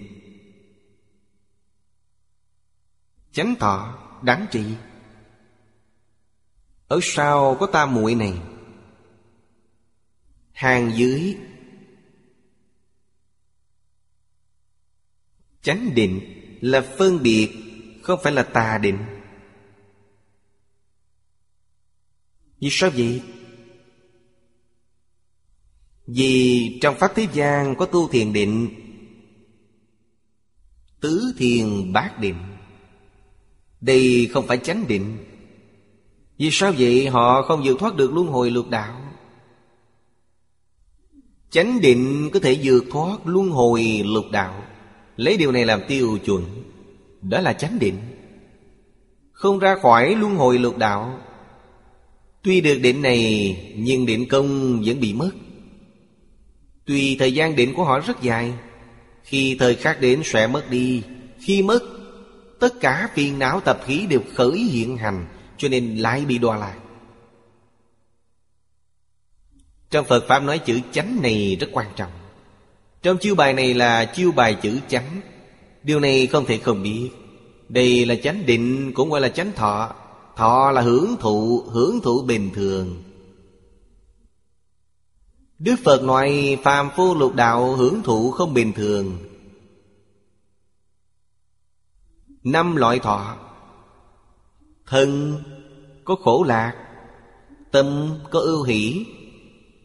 Chánh thọ, đáng trị. Ở sau có ta muội này. Hàng dưới. Chánh định là phân biệt, Không phải là tà định. Vì sao vậy? Vì trong Pháp Thế gian có tu thiền định, Tứ thiền bát định. Đây không phải chánh định. Vì sao vậy? Họ không vượt thoát được luân hồi lục đạo. Chánh định có thể vượt thoát luân hồi lục đạo. Lấy điều này làm tiêu chuẩn. Đó là chánh định. Không ra khỏi luân hồi lục đạo. Tuy được định này, Nhưng định công vẫn bị mất. Tuy thời gian định của họ rất dài. Khi thời khắc đến sẽ mất đi. Khi mất, Tất cả phiền não tập khí đều khởi hiện hành. Cho nên lại bị đọa lại. Trong Phật Pháp nói chữ chánh này rất quan trọng. Trong chiêu bài này là chiêu bài chữ chánh. Điều này không thể không biết. Đây là chánh định cũng gọi là chánh thọ. Thọ là hưởng thụ, hưởng thụ bình thường. Đức Phật nói phàm phu lục đạo hưởng thụ không bình thường. Năm loại thọ. Thân có khổ lạc, Tâm có ưu hỷ,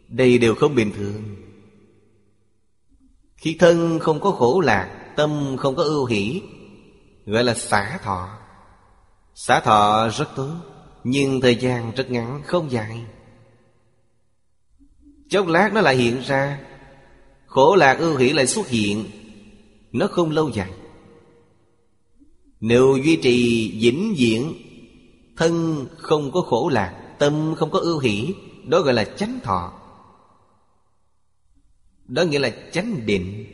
Đây đều không bình thường. Khi thân không có khổ lạc, Tâm không có ưu hỷ, Gọi là xả thọ. Xả thọ rất tốt, Nhưng thời gian rất ngắn, không dài. Chốc lát nó lại hiện ra, Khổ lạc ưu hỷ lại xuất hiện, Nó không lâu dài. Nếu duy trì vĩnh viễn Thân không có khổ lạc Tâm không có ưu hỷ, Đó gọi là chánh thọ. Đó nghĩa là chánh định.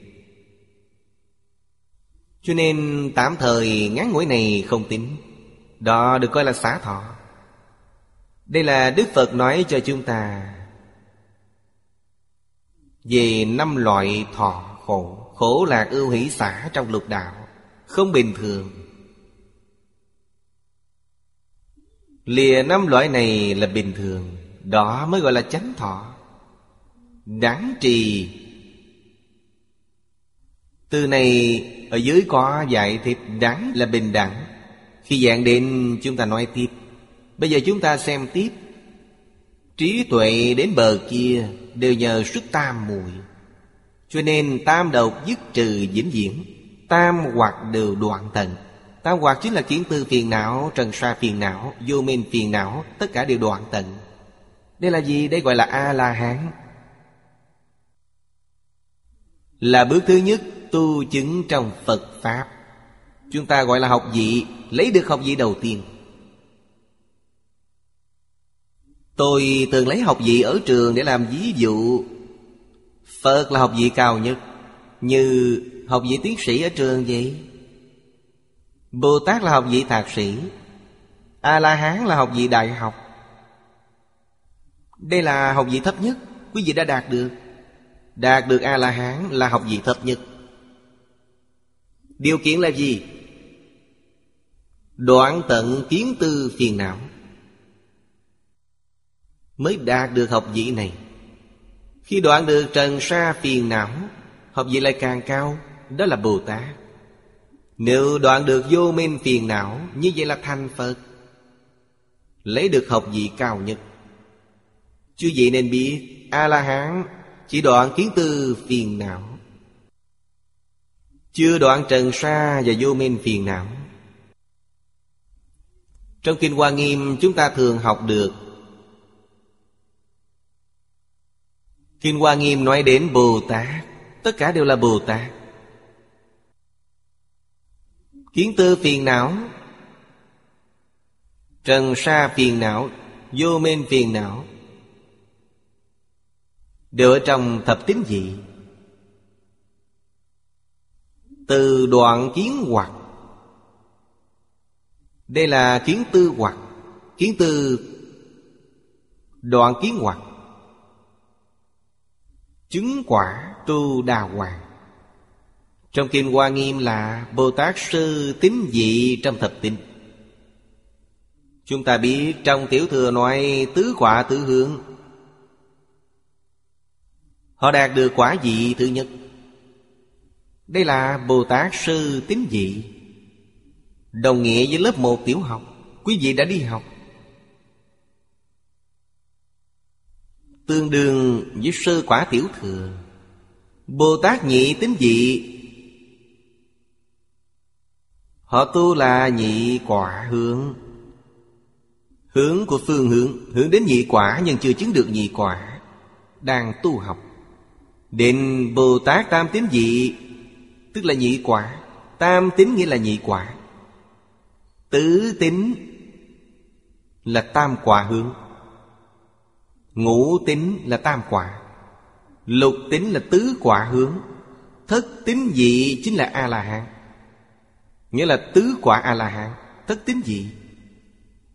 Cho nên tạm thời ngắn ngủi này không tính. Đó được coi là xả thọ. Đây là Đức Phật nói cho chúng ta về năm loại thọ khổ. Khổ lạc ưu hỷ xả trong lục đạo, Không bình thường. Lìa năm loại này là bình thường, Đó mới gọi là chánh thọ. Đáng trì. Từ này, ở dưới có dạy thì đáng là bình đẳng. Khi dạng đến, chúng ta nói tiếp. Bây giờ chúng ta xem tiếp. Trí tuệ đến bờ kia Đều nhờ sức tam muội. Cho nên tam độc dứt trừ vĩnh viễn, Tam hoặc đều đoạn tận. Tam hoặc chính là kiến tư phiền não, Trần sa phiền não, Vô minh phiền não, Tất cả đều đoạn tận. Đây là gì? Đây gọi là A-la-hán. Là bước thứ nhất, Tu chứng trong Phật Pháp. Chúng ta gọi là học vị, Lấy được học vị đầu tiên. Tôi thường lấy học vị ở trường để làm ví dụ. Phật là học vị cao nhất. Như học vị tiến sĩ ở trường vậy? Bồ Tát là học vị thạc sĩ, A-la-hán là học vị đại học. Đây là học vị thấp nhất, Quý vị đã đạt được. Đạt được A-la-hán là học vị thấp nhất. Điều kiện là gì? Đoạn tận kiến tư phiền não. Mới đạt được học vị này. Khi đoạn được trần sa phiền não, Học vị lại càng cao, Đó là Bồ Tát nếu đoạn được vô minh phiền não, Như vậy là thành Phật. Lấy được học vị cao nhất. Chứ vậy nên biết, A-la-hán chỉ đoạn kiến tư phiền não. Chưa đoạn trần sa và vô minh phiền não. Trong Kinh Hoa Nghiêm, chúng ta thường học được. Kinh Hoa Nghiêm nói đến Bồ Tát, Tất cả đều là Bồ Tát. Kiến tư phiền não. Trần sa phiền não, Vô minh phiền não. Đều ở trong thập tín dị Từ đoạn kiến hoặc. Đây là kiến tư hoặc. Kiến tư Đoạn kiến hoặc. Chứng quả tu đà hoàng. Trong Kinh Hoa Nghiêm là Bồ Tát Sư tín dị trong thập tinh Chúng ta biết trong Tiểu Thừa nói tứ quả tứ hướng. Họ đạt được quả vị thứ nhất. Đây là Bồ Tát Sư tín dị. Đồng nghĩa với lớp 1 tiểu học, Quý vị đã đi học. Tương đương với sơ quả tiểu thừa, Bồ Tát nhị tín dị Họ tu là nhị quả hướng. Hướng của phương hướng Hướng đến nhị quả nhưng chưa chứng được nhị quả, Đang tu học. Định Bồ Tát Tam Tín Dị, Tức là nhị quả, Tam tín nghĩa là nhị quả. Tứ tín Là tam quả hướng. Ngũ tín là tam quả. Lục tín là tứ quả hướng. Thất tín dị chính là A-la-hán Nghĩa là tứ quả A-la-hán. Thất tính gì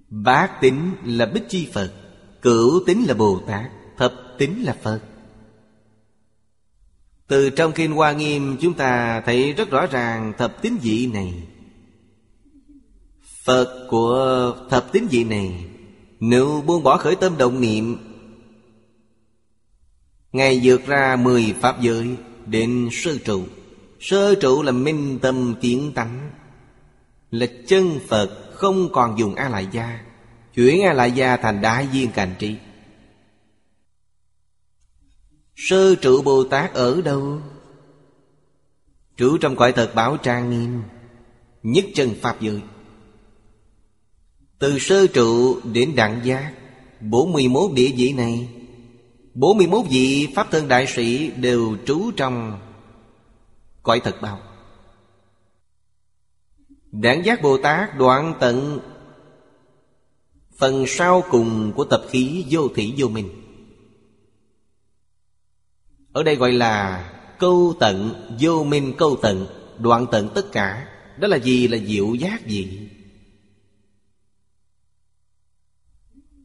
Bát tính là Bích Chi Phật. Cửu tính là Bồ Tát. Thập tính là Phật. Từ trong Kinh Hoa Nghiêm, Chúng ta thấy rất rõ ràng Thập tính dị này. Phật của thập tính dị này, Nếu buông bỏ khởi tâm động niệm Ngài vượt ra mười pháp giới Đến sơ trụ. Sơ trụ là minh tâm kiến tánh. Là chân Phật không còn dùng A Lại Gia Chuyển A Lại Gia thành đại viên cành tri Sơ trụ Bồ Tát ở đâu? Trụ trong cõi thật bảo trang nghiêm, Nhất chân Pháp giới. Từ sơ trụ đến đặng giác 41 địa vị này 41 vị Pháp thân đại sĩ đều trú trong cõi thật bao Đảng giác Bồ Tát đoạn tận Phần sau cùng của tập khí vô thủy vô minh Ở đây gọi là câu tận, Vô minh câu tận, Đoạn tận tất cả Đó là gì? Là diệu giác gì?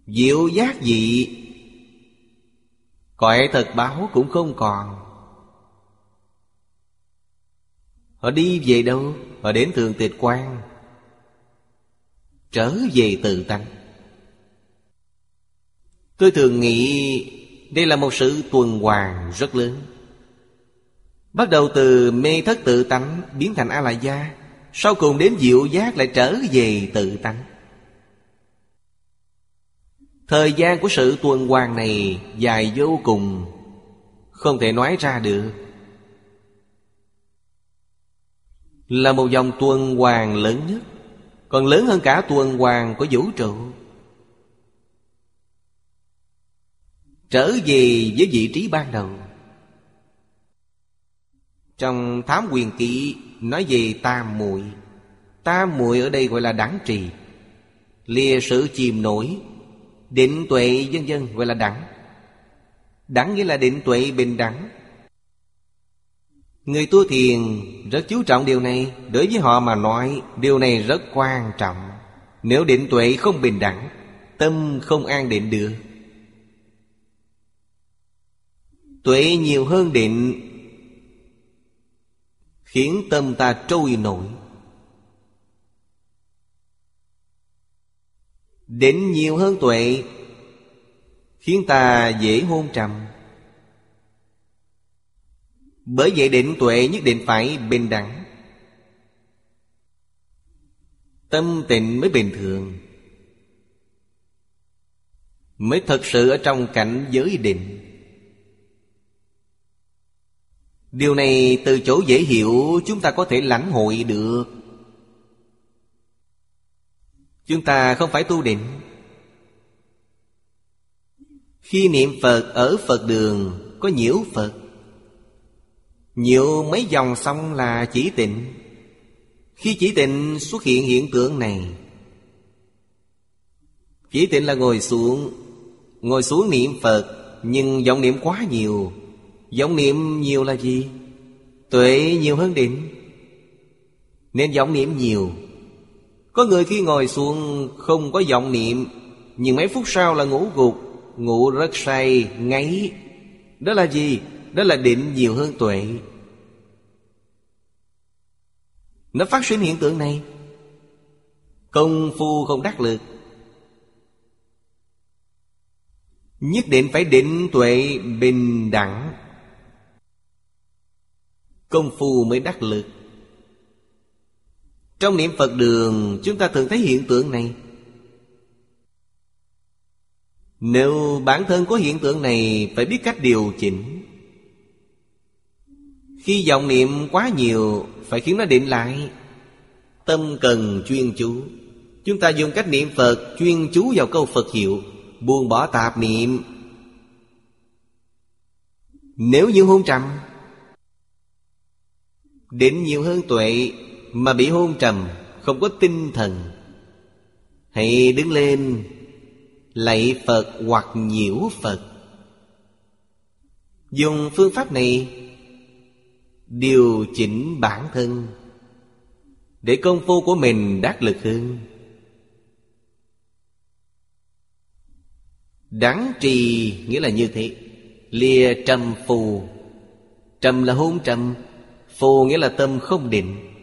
Diệu giác gì? Cõi thật báo cũng không còn Họ đi về đâu? Họ đến thường tịch quan Trở về tự tánh. Tôi thường nghĩ Đây là một sự tuần hoàn rất lớn. Bắt đầu từ mê thất tự tánh Biến thành a la gia Sau cùng đến diệu giác lại trở về tự tánh. Thời gian của sự tuần hoàn này dài vô cùng, Không thể nói ra được. Là một dòng tuần hoàn lớn nhất. Còn lớn hơn cả tuần hoàn của vũ trụ. Trở về với vị trí ban đầu. Trong thám quyền kỵ nói về tam muội. Tam muội ở đây gọi là đẳng trì. Lìa sự chìm nổi. Định tuệ dân dân gọi là đẳng. Đẳng nghĩa là định tuệ bình đẳng. Người tu thiền rất chú trọng điều này. Đối với họ mà nói, Điều này rất quan trọng. Nếu định tuệ không bình đẳng, Tâm không an định được. Tuệ nhiều hơn định, Khiến tâm ta trôi nổi. Định nhiều hơn tuệ, Khiến ta dễ hôn trầm. Bởi vậy định tuệ nhất định phải bình đẳng. Tâm tịnh mới bình thường. Mới thật sự ở trong cảnh giới định. Điều này từ chỗ dễ hiểu, chúng ta có thể lãnh hội được. Chúng ta không phải tu định. Khi niệm Phật ở Phật đường, Có nhiễu Phật. Nhiều mấy dòng xong là chỉ tịnh. Khi chỉ tịnh xuất hiện hiện tượng này Chỉ tịnh là ngồi xuống. Ngồi xuống niệm Phật Nhưng vọng niệm quá nhiều. Vọng niệm nhiều là gì? Tuệ nhiều hơn định. Nên vọng niệm nhiều. Có người khi ngồi xuống không có vọng niệm Nhưng mấy phút sau là ngủ gục. Ngủ rất say, ngáy. Đó là gì? Đó là định nhiều hơn tuệ. Nó phát sinh hiện tượng này. Công phu không đắc lực. Nhất định phải định tuệ bình đẳng. Công phu mới đắc lực. Trong niệm Phật đường, Chúng ta thường thấy hiện tượng này. Nếu bản thân có hiện tượng này, Phải biết cách điều chỉnh. Khi vọng niệm quá nhiều, Phải khiến nó định lại. Tâm cần chuyên chú. Chúng ta dùng cách niệm Phật, Chuyên chú vào câu Phật hiệu, Buông bỏ tạp niệm. Nếu như hôn trầm Định nhiều hơn tuệ Mà bị hôn trầm, Không có tinh thần, Hãy đứng lên, Lạy Phật hoặc nhiễu Phật. Dùng phương pháp này Điều chỉnh bản thân Để công phu của mình đắc lực hơn. Đáng trì nghĩa là như thế. Lìa trầm phù. Trầm là hôn trầm. Phù nghĩa là tâm không định.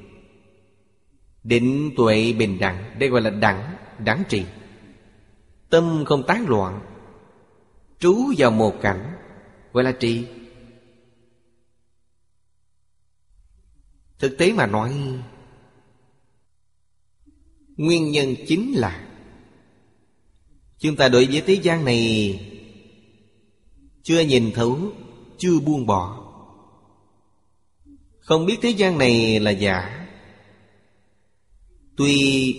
Định tuệ bình đẳng. Đây gọi là đẳng, đáng trì. Tâm không tán loạn. Trú vào một cảnh Gọi là trì. Thực tế mà nói, Nguyên nhân chính là Chúng ta đối với thế gian này Chưa nhìn thấu, Chưa buông bỏ. Không biết thế gian này là giả. Tuy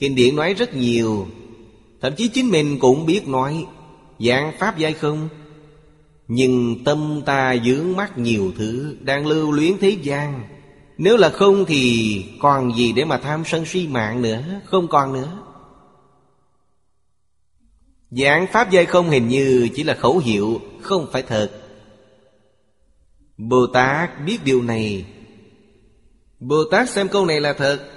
Kinh điển nói rất nhiều, Thậm chí chính mình cũng biết nói Dạng Pháp giai không, Nhưng tâm ta dướng mắt nhiều thứ Đang lưu luyến thế gian. Nếu là không thì còn gì để mà tham sân si mạng nữa? Không còn nữa. Dạng Pháp dây không hình như chỉ là khẩu hiệu, Không phải thật. Bồ Tát biết điều này. Bồ Tát xem câu này là thật.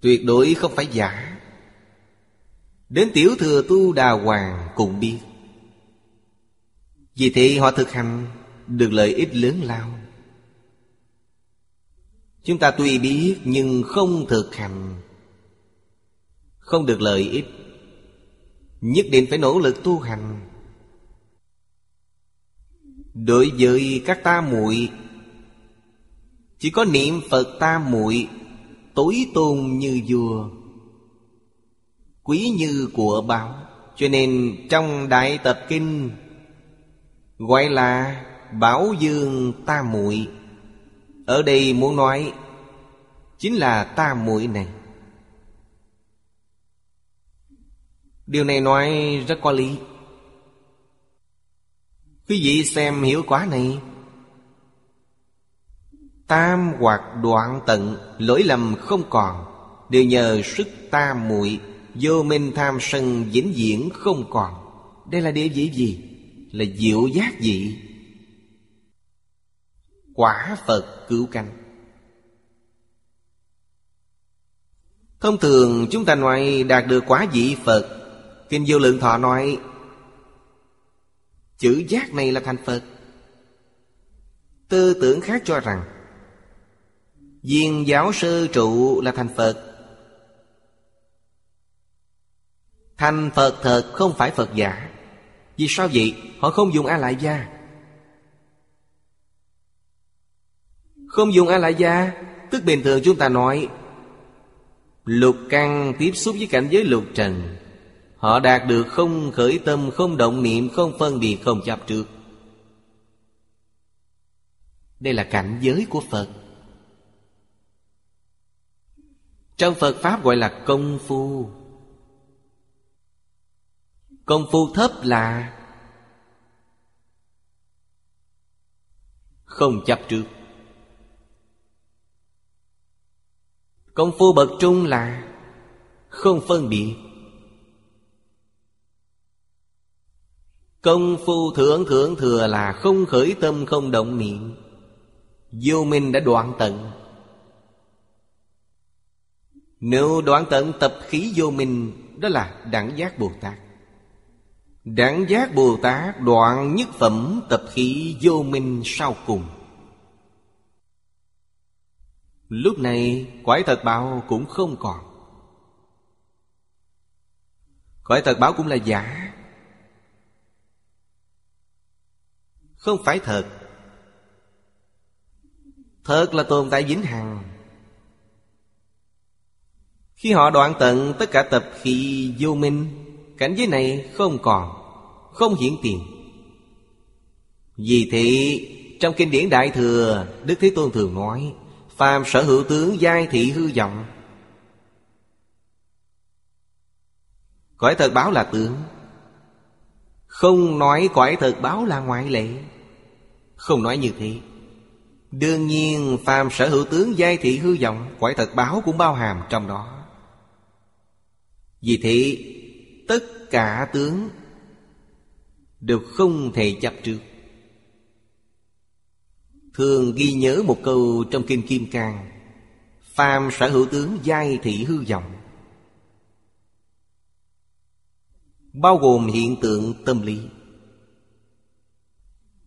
Tuyệt đối không phải giả. Đến tiểu thừa tu đà hoàng cũng biết. Vì thế họ thực hành Được lợi ích lớn lao. Chúng ta tuy biết nhưng không thực hành. Không được lợi ích. Nhất định phải nỗ lực tu hành. Đối với các ta muội, Chỉ có niệm Phật ta muội Tối tôn như vua, Quý như của báo. Cho nên trong Đại Tập Kinh, Gọi là Bảo Dương ta muội ở đây muốn nói Chính là tam muội này. Điều này nói rất có lý. Quý vị xem hiểu quá này. Tam hoặc đoạn tận Lỗi lầm không còn, Đều nhờ sức tam muội Vô minh tham sân vĩnh viễn không còn. Đây là địa vị gì? Là diệu giác gì? Quả Phật cứu cánh. Thông thường, chúng ta nói đạt được quả vị Phật, Kinh Vô Lượng Thọ nói, Chữ giác này là thành Phật. Tư tưởng khác cho rằng, Viên giáo sư trụ là thành Phật. Thành Phật thật không phải Phật giả. Vì sao vậy? Họ không dùng A-lại gia. Không dùng a la gia Tức bình thường chúng ta nói Lục căn tiếp xúc với cảnh giới lục trần Họ đạt được không khởi tâm, không động niệm, không phân biệt, không chấp trước. Đây là cảnh giới của Phật. Trong Phật Pháp gọi là công phu. Công phu thấp là Không chấp trước. Công phu bậc trung là Không phân biệt. Công phu thượng thượng thừa là không khởi tâm, không động niệm. Vô minh đã đoạn tận. Nếu đoạn tận tập khí vô minh, Đó là đẳng giác Bồ Tát. Đẳng giác Bồ Tát đoạn nhất phẩm tập khí vô minh sau cùng. Lúc này quái thật báo cũng không còn. Quái thật báo cũng là giả. Không phải thật. Thật là tồn tại vĩnh hằng. Khi họ đoạn tận tất cả tập khí vô minh, Cảnh giới này không còn, Không hiển tiền. Vì thế, Trong kinh điển Đại Thừa, Đức Thế Tôn thường nói Phàm sở hữu tướng, giai thị hư vọng. Cõi thật báo là tướng. Không nói cõi thật báo là ngoại lệ. Không nói như thế. Đương nhiên, phàm sở hữu tướng, giai thị hư vọng, Cõi thật báo cũng bao hàm trong đó. Vì thế, tất cả tướng đều không thể chấp trước thường ghi nhớ một câu trong kinh kim cang, phàm sở hữu tướng giai thị hư vọng. Bao gồm hiện tượng tâm lý.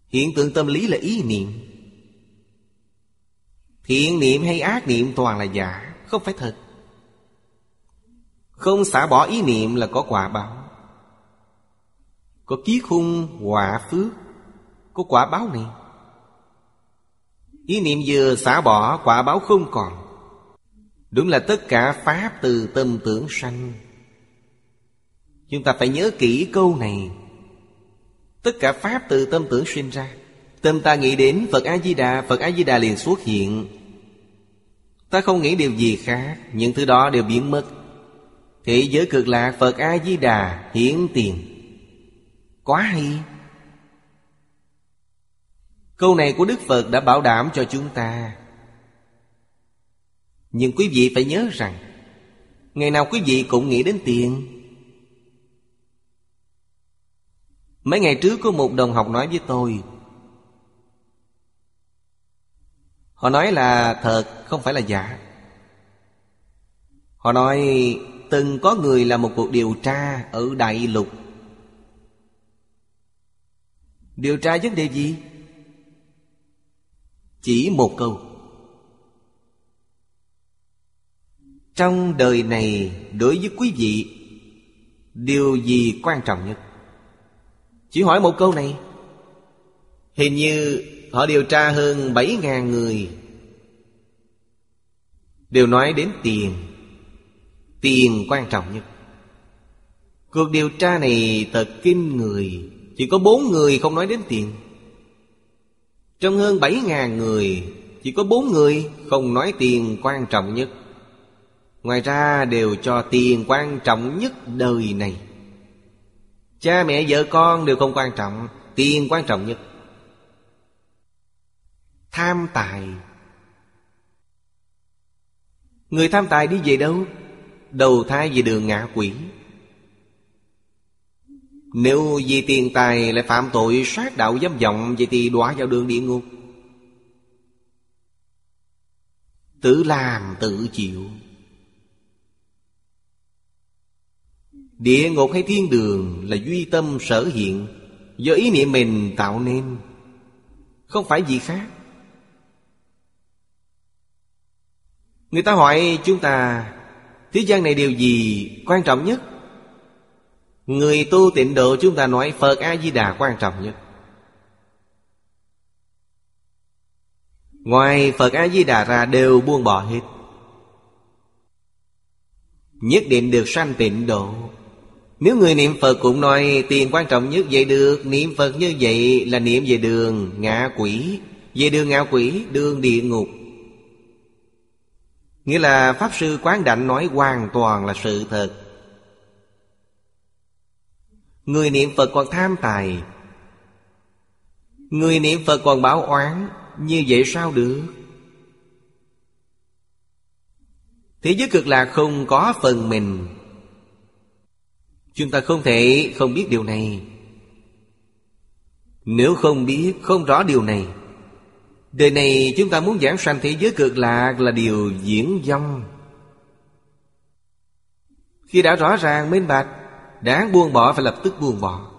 Hiện tượng tâm lý là ý niệm. Thiện niệm hay ác niệm toàn là giả, không phải thật. Không xả bỏ ý niệm là có quả báo. Có ký khung quả phước, Có quả báo này Ý niệm vừa xả bỏ quả báo không còn. Đúng là tất cả Pháp từ tâm tưởng sanh. Chúng ta phải nhớ kỹ câu này. Tất cả Pháp từ tâm tưởng sinh ra. Tâm ta nghĩ đến Phật A-di-đà Phật A-di-đà liền xuất hiện. Ta không nghĩ điều gì khác, Những thứ đó đều biến mất. Thế giới cực lạc Phật A-di-đà hiển tiền. Quá hay. Câu này của Đức Phật đã bảo đảm cho chúng ta. Nhưng quý vị phải nhớ rằng, Ngày nào quý vị cũng nghĩ đến tiền. Mấy ngày trước có một đồng học nói với tôi, Họ nói là thật, không phải là giả. Họ nói, Từng có người làm một cuộc điều tra ở Đại Lục. Điều tra vấn đề gì? Chỉ một câu. Trong đời này, đối với quý vị, Điều gì quan trọng nhất? Chỉ hỏi một câu này. Hình như họ điều tra hơn 7.000 người. Đều nói đến tiền. Tiền quan trọng nhất. Cuộc điều tra này thật kinh người. Chỉ có bốn người không nói đến tiền. Trong hơn bảy ngàn người, Chỉ có bốn người không nói tiền quan trọng nhất. Ngoài ra đều cho tiền quan trọng nhất đời này. Cha mẹ vợ con đều không quan trọng, Tiền quan trọng nhất. Tham tài. Người tham tài đi về đâu? Đầu thai về đường ngạ quỷ. Nếu vì tiền tài lại phạm tội sát đạo dâm vọng, Vậy thì đọa vào đường địa ngục. Tự làm tự chịu. Địa ngục hay thiên đường là duy tâm sở hiện, Do ý niệm mình tạo nên. Không phải gì khác. Người ta hỏi chúng ta, Thế gian này điều gì quan trọng nhất? Người tu tịnh độ chúng ta nói Phật A-di-đà quan trọng nhất. Ngoài Phật A-di-đà ra đều buông bỏ hết. Nhất định được sanh tịnh độ. Nếu người niệm Phật cũng nói, tiền quan trọng nhất vậy được, Niệm Phật như vậy là niệm về đường ngạ quỷ. Về đường ngạ quỷ, đường địa ngục. Nghĩa là Pháp Sư Quán Đảnh nói hoàn toàn là sự thật. Người niệm Phật còn tham tài. Người niệm Phật còn báo oán Như vậy sao được? Thế giới cực lạc không có phần mình. Chúng ta không thể không biết điều này. Nếu không biết, không rõ điều này Đời này chúng ta muốn giảng sanh thế giới cực lạc là điều diễn dông. Khi đã rõ ràng minh bạch Đáng buông bỏ phải lập tức buông bỏ.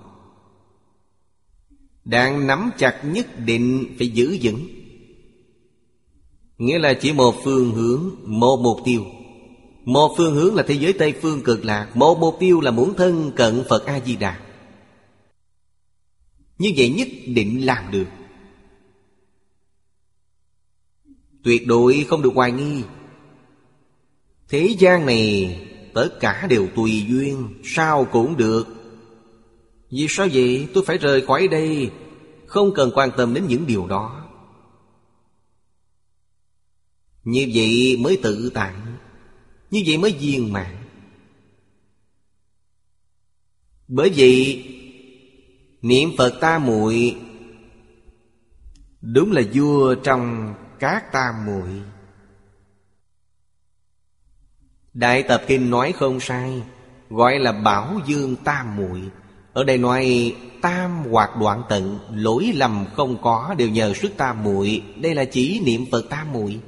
Đang nắm chặt nhất định phải giữ vững. Nghĩa là chỉ một phương hướng, một mục tiêu. Một phương hướng là thế giới Tây Phương cực lạc. Một mục tiêu là muốn thân cận Phật A-di-đà. Như vậy nhất định làm được. Tuyệt đối không được hoài nghi. Thế gian này Tất cả đều tùy duyên, Sao cũng được. Vì sao vậy? Tôi phải rời khỏi đây, Không cần quan tâm đến những điều đó. Như vậy mới tự tại, Như vậy mới viên mãn. Bởi vậy, Niệm Phật ta muội Đúng là vua trong các tam muội. Đại tập kinh nói không sai, Gọi là bảo dương tam muội. Ở đây nói, tam hoặc đoạn tận, Lỗi lầm không có, đều nhờ sức tam muội. Đây là chỉ niệm Phật tam muội.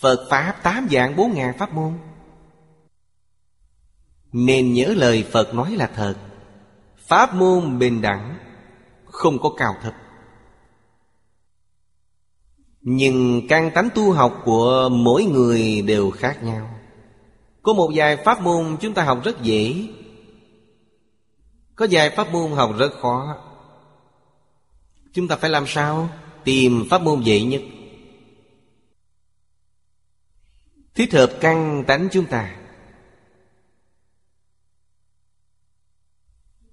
Phật Pháp tám dạng bốn ngàn pháp môn. Nên nhớ lời Phật nói là thật. Pháp môn bình đẳng, Không có cao thấp nhưng căn tánh tu học của mỗi người đều khác nhau. Có một vài pháp môn chúng ta học rất dễ. Có vài pháp môn học rất khó. Chúng ta phải làm sao? Tìm pháp môn dễ nhất. Thích hợp căn tánh chúng ta.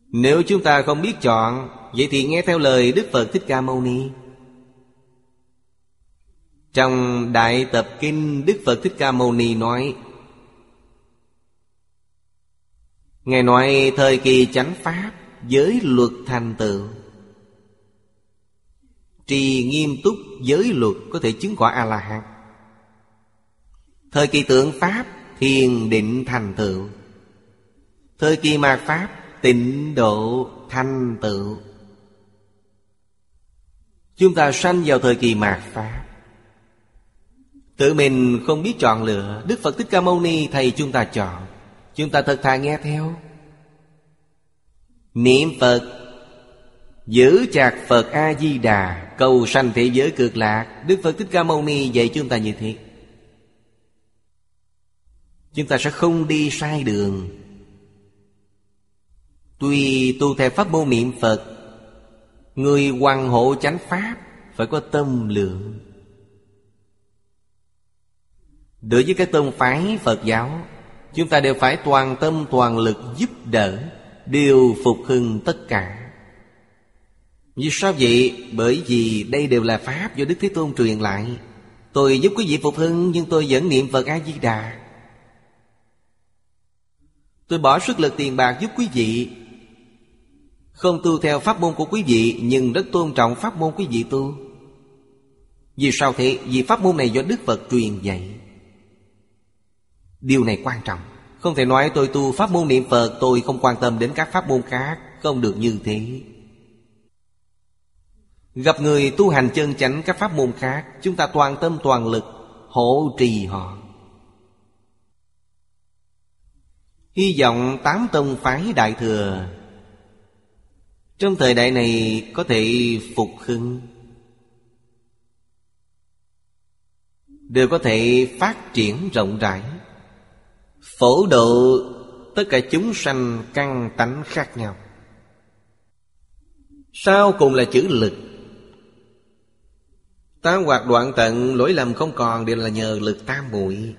Nếu chúng ta không biết chọn, Vậy thì nghe theo lời Đức Phật Thích Ca Mâu Ni trong Đại Tập Kinh, Đức Phật Thích Ca Mâu Ni nói, Ngài nói thời kỳ chánh pháp, Giới luật thành tựu. Trì nghiêm túc, giới luật Có thể chứng quả A-la-hán. Thời kỳ tượng pháp, Thiền định thành tựu. Thời kỳ mạt pháp, Tịnh độ thành tựu. Chúng ta sanh vào thời kỳ mạt pháp. Tự mình không biết chọn lựa, Đức Phật Thích Ca Mâu Ni Thầy chúng ta chọn. Chúng ta thật thà nghe theo. Niệm Phật, Giữ chặt Phật A-di-đà, Cầu sanh thế giới cực lạc. Đức Phật Thích Ca Mâu Ni dạy chúng ta như thế. Chúng ta sẽ không đi sai đường. Tuy tu theo pháp môn niệm Phật, Người hoàng hộ chánh pháp Phải có tâm lượng. Đối với cái tôn phái Phật giáo, Chúng ta đều phải toàn tâm toàn lực giúp đỡ, Điều phục hưng tất cả Vì sao vậy? Bởi vì đây đều là Pháp do Đức Thế Tôn truyền lại, Tôi giúp quý vị phục hưng, Nhưng tôi vẫn niệm Phật A-di-đà Tôi bỏ sức lực tiền bạc giúp quý vị, Không tu theo pháp môn của quý vị, Nhưng rất tôn trọng pháp môn quý vị tu Vì sao thế? Vì pháp môn này do Đức Phật truyền dạy Điều này quan trọng. Không thể nói tôi tu pháp môn niệm Phật, Tôi không quan tâm đến các pháp môn khác, Không được như thế. Gặp người tu hành chân chánh các pháp môn khác, Chúng ta toàn tâm toàn lực Hộ trì họ. Hy vọng tám tông phái đại thừa Trong thời đại này có thể phục hưng. Đều có thể phát triển rộng rãi. Phổ độ, tất cả chúng sanh căn tánh khác nhau. Sau cùng là chữ lực. Tam hoạt đoạn tận, lỗi lầm không còn đều là nhờ lực tam muội.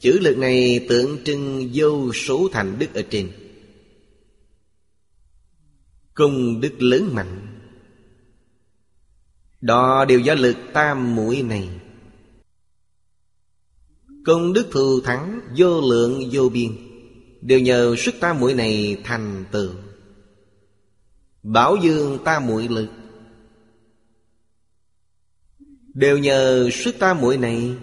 Chữ lực này tượng trưng vô số thành đức ở trên. Công đức lớn mạnh. Đó đều do lực tam mũi này Công đức thù thắng, vô lượng vô biên, Đều nhờ sức ta mũi này thành tựu. Bảo dương ta mũi lực, Đều nhờ sức ta mũi này.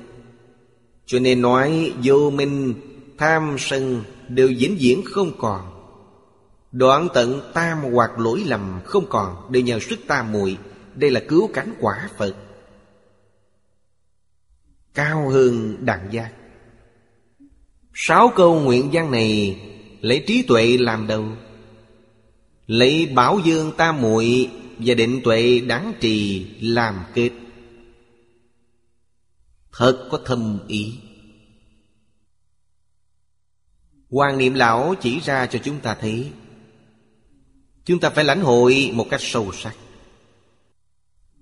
Cho nên nói, vô minh, Tham sân đều vĩnh viễn không còn. Đoạn tận tam hoặc lỗi lầm không còn, Đều nhờ sức ta muội. Đây là cứu cánh quả Phật. Cao hơn đẳng giác Sáu câu nguyện văn này Lấy trí tuệ làm đầu. Lấy bảo dương tam muội Và định tuệ đáng trì làm kết. Thật có thâm ý. Hoàng niệm lão chỉ ra cho chúng ta thấy. Chúng ta phải lãnh hội một cách sâu sắc.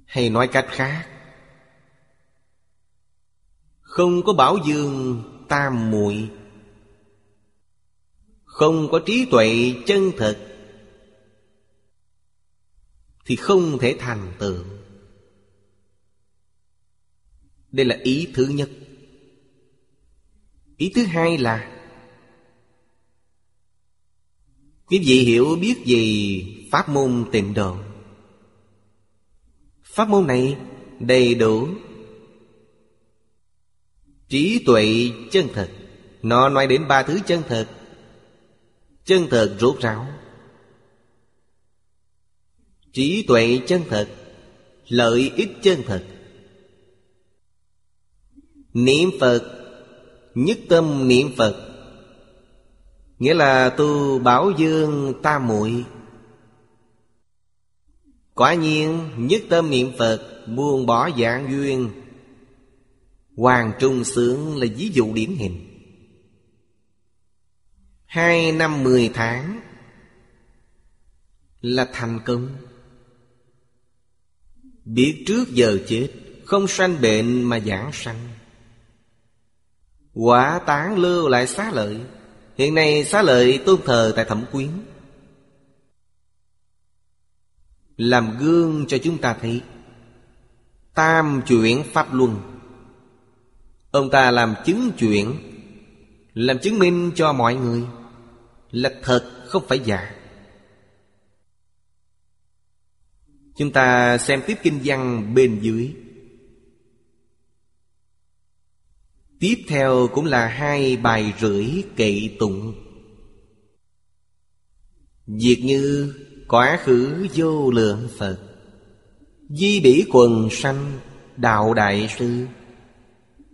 Hay nói cách khác không có bảo dương tam muội. Không có trí tuệ chân thật Thì không thể thành tựu. Đây là ý thứ nhất. Ý thứ hai là, Quý vị hiểu biết gì pháp môn tịnh độ. Pháp môn này đầy đủ Trí tuệ chân thật Nó nói đến ba thứ chân thật Chân thật rốt ráo. Trí tuệ chân thật Lợi ích chân thật Niệm Phật, Nhất tâm niệm Phật. Nghĩa là tu bảo dương tam muội. Quả nhiên, nhất tâm niệm Phật, Buông bỏ dạng duyên. Hoàng Trung Sướng là ví dụ điển hình. Hai năm mười tháng Là thành công. Biết trước giờ chết, Không sanh bệnh mà giảng sanh. Quả tán lưu lại xá lợi. Hiện nay xá lợi tôn thờ tại thẩm quyến. Làm gương cho chúng ta thấy. Tam chuyển Pháp Luân. Ông ta làm chứng chuyện, Làm chứng minh cho mọi người Là thật, không phải giả. Chúng ta xem tiếp kinh văn bên dưới. Tiếp theo cũng là hai bài rưỡi kệ tụng. Việc như quá khứ vô lượng Phật, Di bỉ quần sanh đạo đại sư.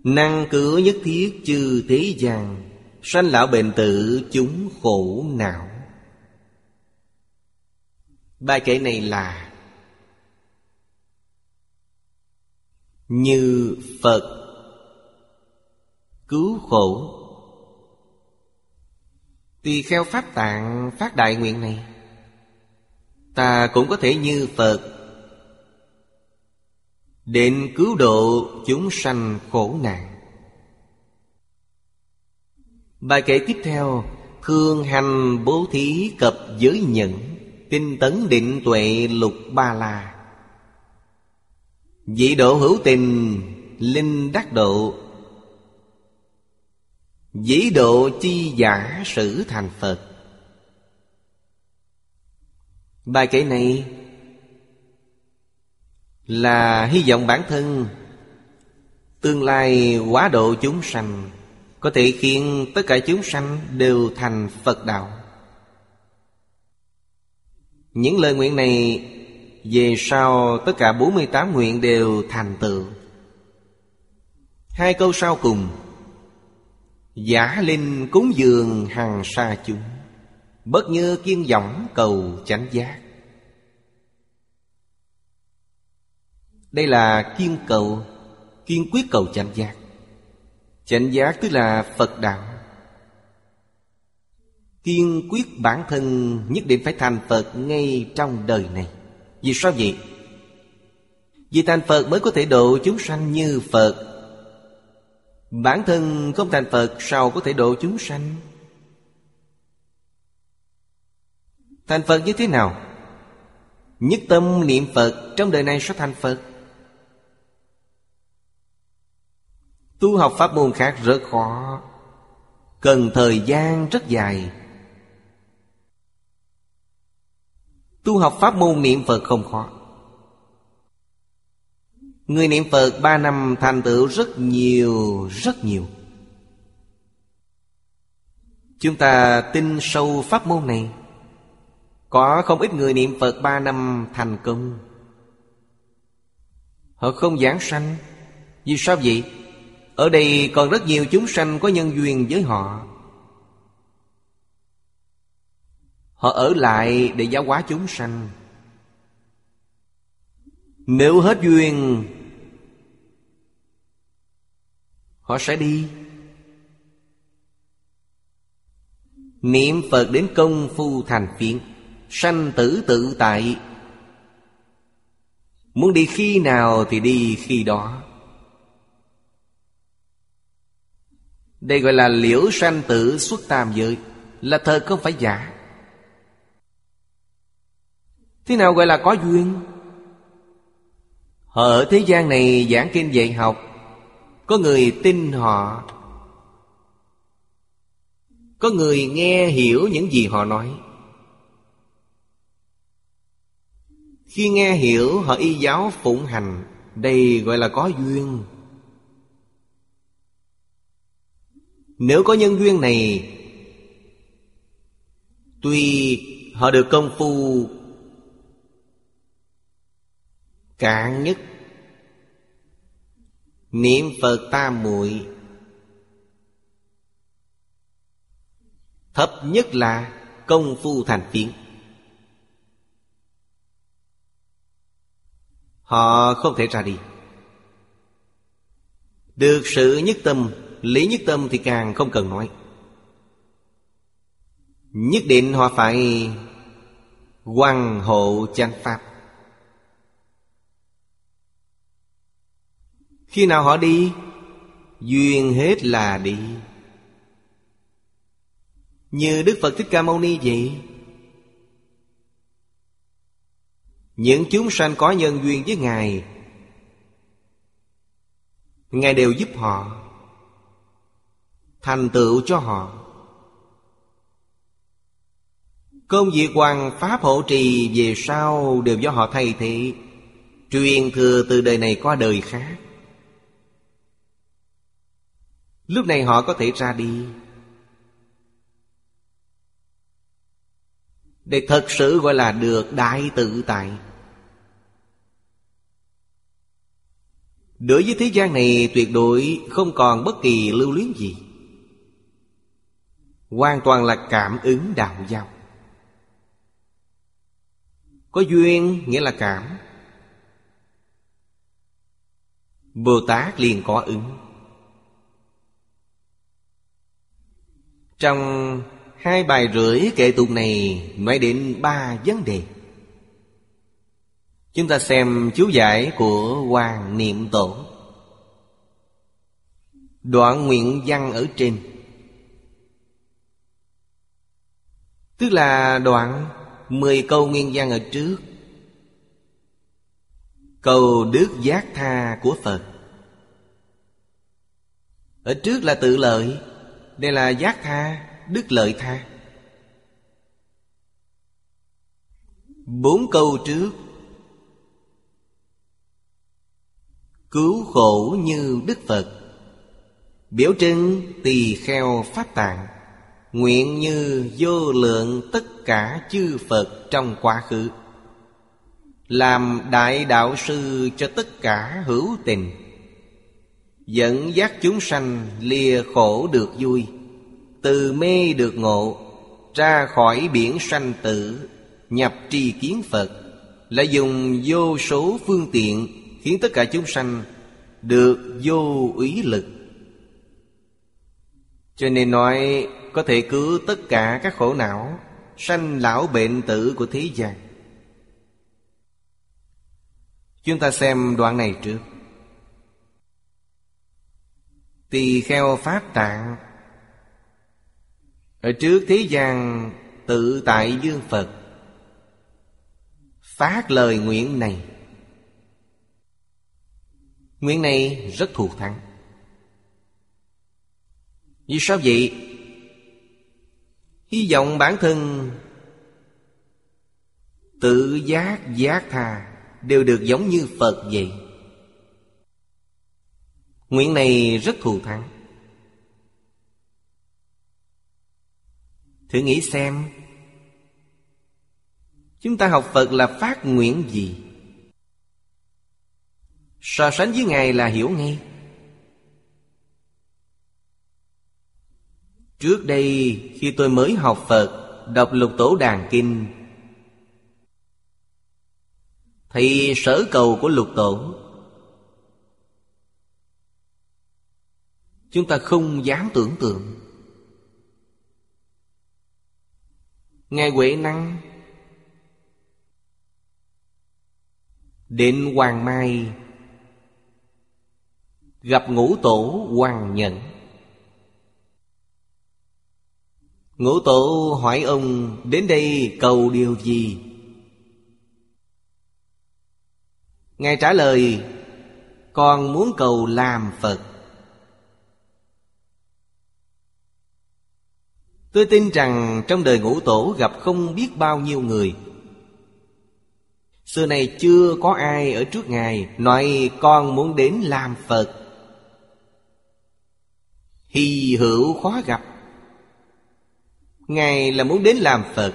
Năng cứu nhất thiết chư thế gian, Sanh lão bệnh tử chúng khổ não. Bài kể này là Như Phật cứu khổ. Tùy theo pháp tạng phát đại nguyện này, Ta cũng có thể như Phật đến cứu độ chúng sanh khổ nạn. Bài kể tiếp theo, Thương hành bố thí cập giới nhận Tinh tấn định tuệ lục ba la. Dị độ hữu tình, Linh đắc độ. Dĩ độ chi giả sử thành Phật. Bài kể này là hy vọng bản thân Tương lai quá độ chúng sanh, Có thể khiến tất cả chúng sanh đều thành Phật đạo. Những lời nguyện này Về sau tất cả 48 nguyện đều thành tựu. Hai câu sau cùng, Giả linh cúng dường hằng sa chúng, Bất như kiên võng cầu chánh giác. Đây là kiên cầu, Kiên quyết cầu chánh giác. Chánh giác tức là Phật đạo. Kiên quyết bản thân nhất định phải thành Phật ngay trong đời này. Vì sao vậy? Vì thành Phật mới có thể độ chúng sanh như Phật. Bản thân không thành Phật, Sao có thể độ chúng sanh? Thành Phật như thế nào? Nhất tâm niệm Phật, Trong đời này sẽ thành Phật. Tu học pháp môn khác rất khó. Cần thời gian rất dài. Tu học pháp môn niệm Phật không khó. Người niệm Phật ba năm thành tựu rất nhiều, rất nhiều. Chúng ta tin sâu pháp môn này. Có không ít người niệm Phật ba năm thành công. Họ không giảng sanh. Vì sao vậy? Ở đây còn rất nhiều chúng sanh có nhân duyên với họ. Họ ở lại để giáo hóa chúng sanh. Nếu hết duyên, Họ sẽ đi. Niệm Phật đến công phu thành phiện Sanh tử tự tại. Muốn đi khi nào thì đi khi đó. Đây gọi là liễu sanh tử xuất tam giới, Là thật không phải giả. Thế nào gọi là có duyên? Họ ở thế gian này giảng kinh dạy học, Có người tin họ, Có người nghe hiểu những gì họ nói. Khi nghe hiểu, họ y giáo phụng hành, Đây gọi là có duyên. Nếu có nhân duyên này, Tuy họ được công phu Cạn nhất, Niệm Phật tam muội, Thấp nhất là công phu thành tiếng Họ không thể ra đi. Được sự nhất tâm Lý nhất tâm thì càng không cần nói. Nhất định họ phải Quang hộ chánh pháp. Khi nào họ đi, Duyên hết là đi. Như Đức Phật Thích Ca Mâu Ni vậy, Những chúng sanh có nhân duyên với Ngài Ngài đều giúp họ. Thành tựu cho họ. Công việc hoàng pháp hộ trì về sau Đều do họ thay thế, Truyền thừa từ đời này qua đời khác. Lúc này họ có thể ra đi. Để thật sự gọi là được đại tự tại. Đối với thế gian này tuyệt đối không còn bất kỳ lưu luyến gì. Hoàn toàn là cảm ứng đạo giao Có duyên nghĩa là cảm. Bồ Tát liền có ứng. Trong hai bài rưỡi kệ tụng này nói đến ba vấn đề. Chúng ta xem chú giải của Hoàng Niệm Tổ. Đoạn nguyện văn ở trên. Tức là đoạn mười câu nguyên văn ở trước. Cầu đức giác tha của Phật. Ở trước là tự lợi, đây là giác tha, Đức lợi tha. Bốn câu trước. Cứu khổ như Đức Phật. Biểu trưng tỳ kheo pháp tạng. Nguyện như vô lượng tất cả chư Phật trong quá khứ. Làm đại đạo sư cho tất cả hữu tình, Dẫn dắt chúng sanh lìa khổ được vui, Từ mê được ngộ, Ra khỏi biển sanh tử, Nhập tri kiến Phật, Là dùng vô số phương tiện Khiến tất cả chúng sanh Được vô ý lực. Cho nên nói có thể cứu tất cả các khổ não, Sanh lão bệnh tử của thế gian. Chúng ta xem đoạn này trước. Tỳ kheo Pháp Tạng, Ở trước thế gian tự tại dương Phật, Phát lời nguyện này. Nguyện này rất thù thắng. Vì sao vậy? Hy vọng bản thân Tự giác giác tha Đều được giống như Phật vậy. Nguyện này rất thù thắng. Thử nghĩ xem, Chúng ta học Phật là phát nguyện gì? So sánh với Ngài là hiểu ngay. Trước đây, khi tôi mới học Phật, Đọc lục tổ đàn kinh Thì sở cầu của lục tổ, Chúng ta không dám tưởng tượng. Ngài Huệ Năng Đến Hoàng Mai, Gặp ngũ tổ Hoàng Nhận Ngũ tổ hỏi ông, đến đây cầu điều gì? Ngài trả lời, Con muốn cầu làm Phật. Tôi tin rằng trong đời ngũ tổ gặp không biết bao nhiêu người. Xưa này chưa có ai ở trước Ngài Nói con muốn đến làm Phật. Hy hữu khó gặp Ngài là muốn đến làm Phật.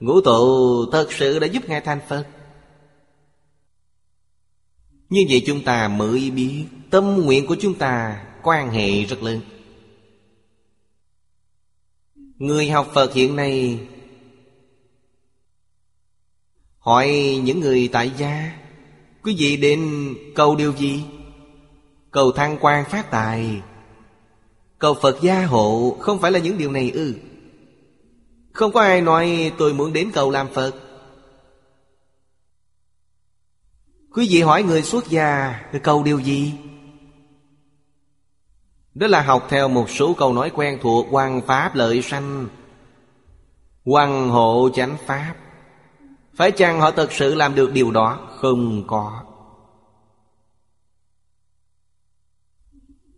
Ngũ tụ thật sự đã giúp Ngài thành Phật. Như vậy chúng ta mới biết Tâm nguyện của chúng ta quan hệ rất lớn. Người học Phật hiện nay Hỏi những người tại gia, Quý vị đến cầu điều gì? Cầu thăng quan phát tài. Cầu Phật gia hộ Không phải là những điều này ư? Không có ai nói tôi muốn đến cầu làm Phật. Quý vị hỏi người xuất gia Cầu điều gì? Đó là học theo một số câu nói quen thuộc Hoàng Pháp lợi sanh. Hoàng hộ chánh Pháp. Phải chăng họ thật sự làm được điều đó? Không có.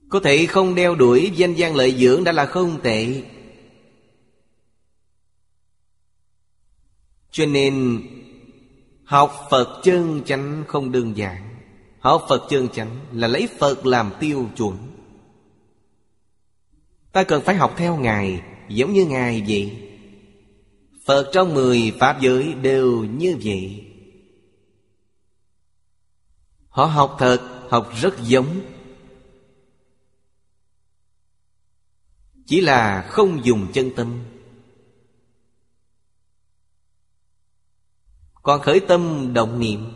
Có thể không đeo đuổi danh gian lợi dưỡng đã là không tệ. Cho nên, Học Phật chân chánh không đơn giản. Học Phật chân chánh là lấy Phật làm tiêu chuẩn. Ta cần phải học theo Ngài, Giống như Ngài vậy. Phật trong mười Pháp giới đều như vậy. Họ học thật, Học rất giống. Chỉ là không dùng chân tâm. Còn khởi tâm động niệm.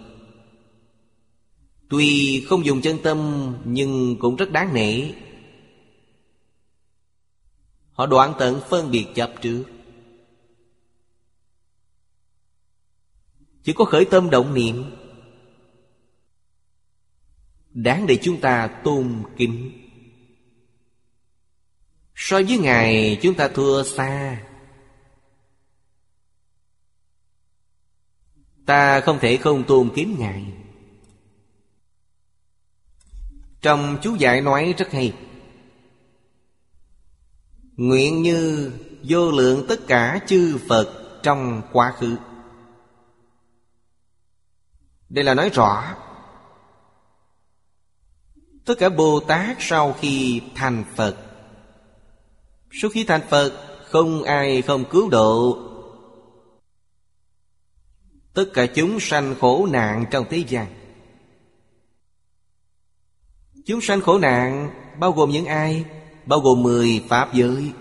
Tuy không dùng chân tâm, Nhưng cũng rất đáng nể. Họ đoạn tận phân biệt chấp trước. Chỉ có khởi tâm động niệm, Đáng để chúng ta tôn kính. So với Ngài, chúng ta thua xa. Ta không thể không tôn kính Ngài. Trong chú giải nói rất hay. Nguyện như vô lượng tất cả chư Phật trong quá khứ. Đây là nói rõ. Tất cả Bồ Tát sau khi thành Phật. Sau khi thành Phật, Không ai không cứu độ Tất cả chúng sanh khổ nạn trong thế gian. Chúng sanh khổ nạn bao gồm những ai? Bao gồm mười Pháp giới.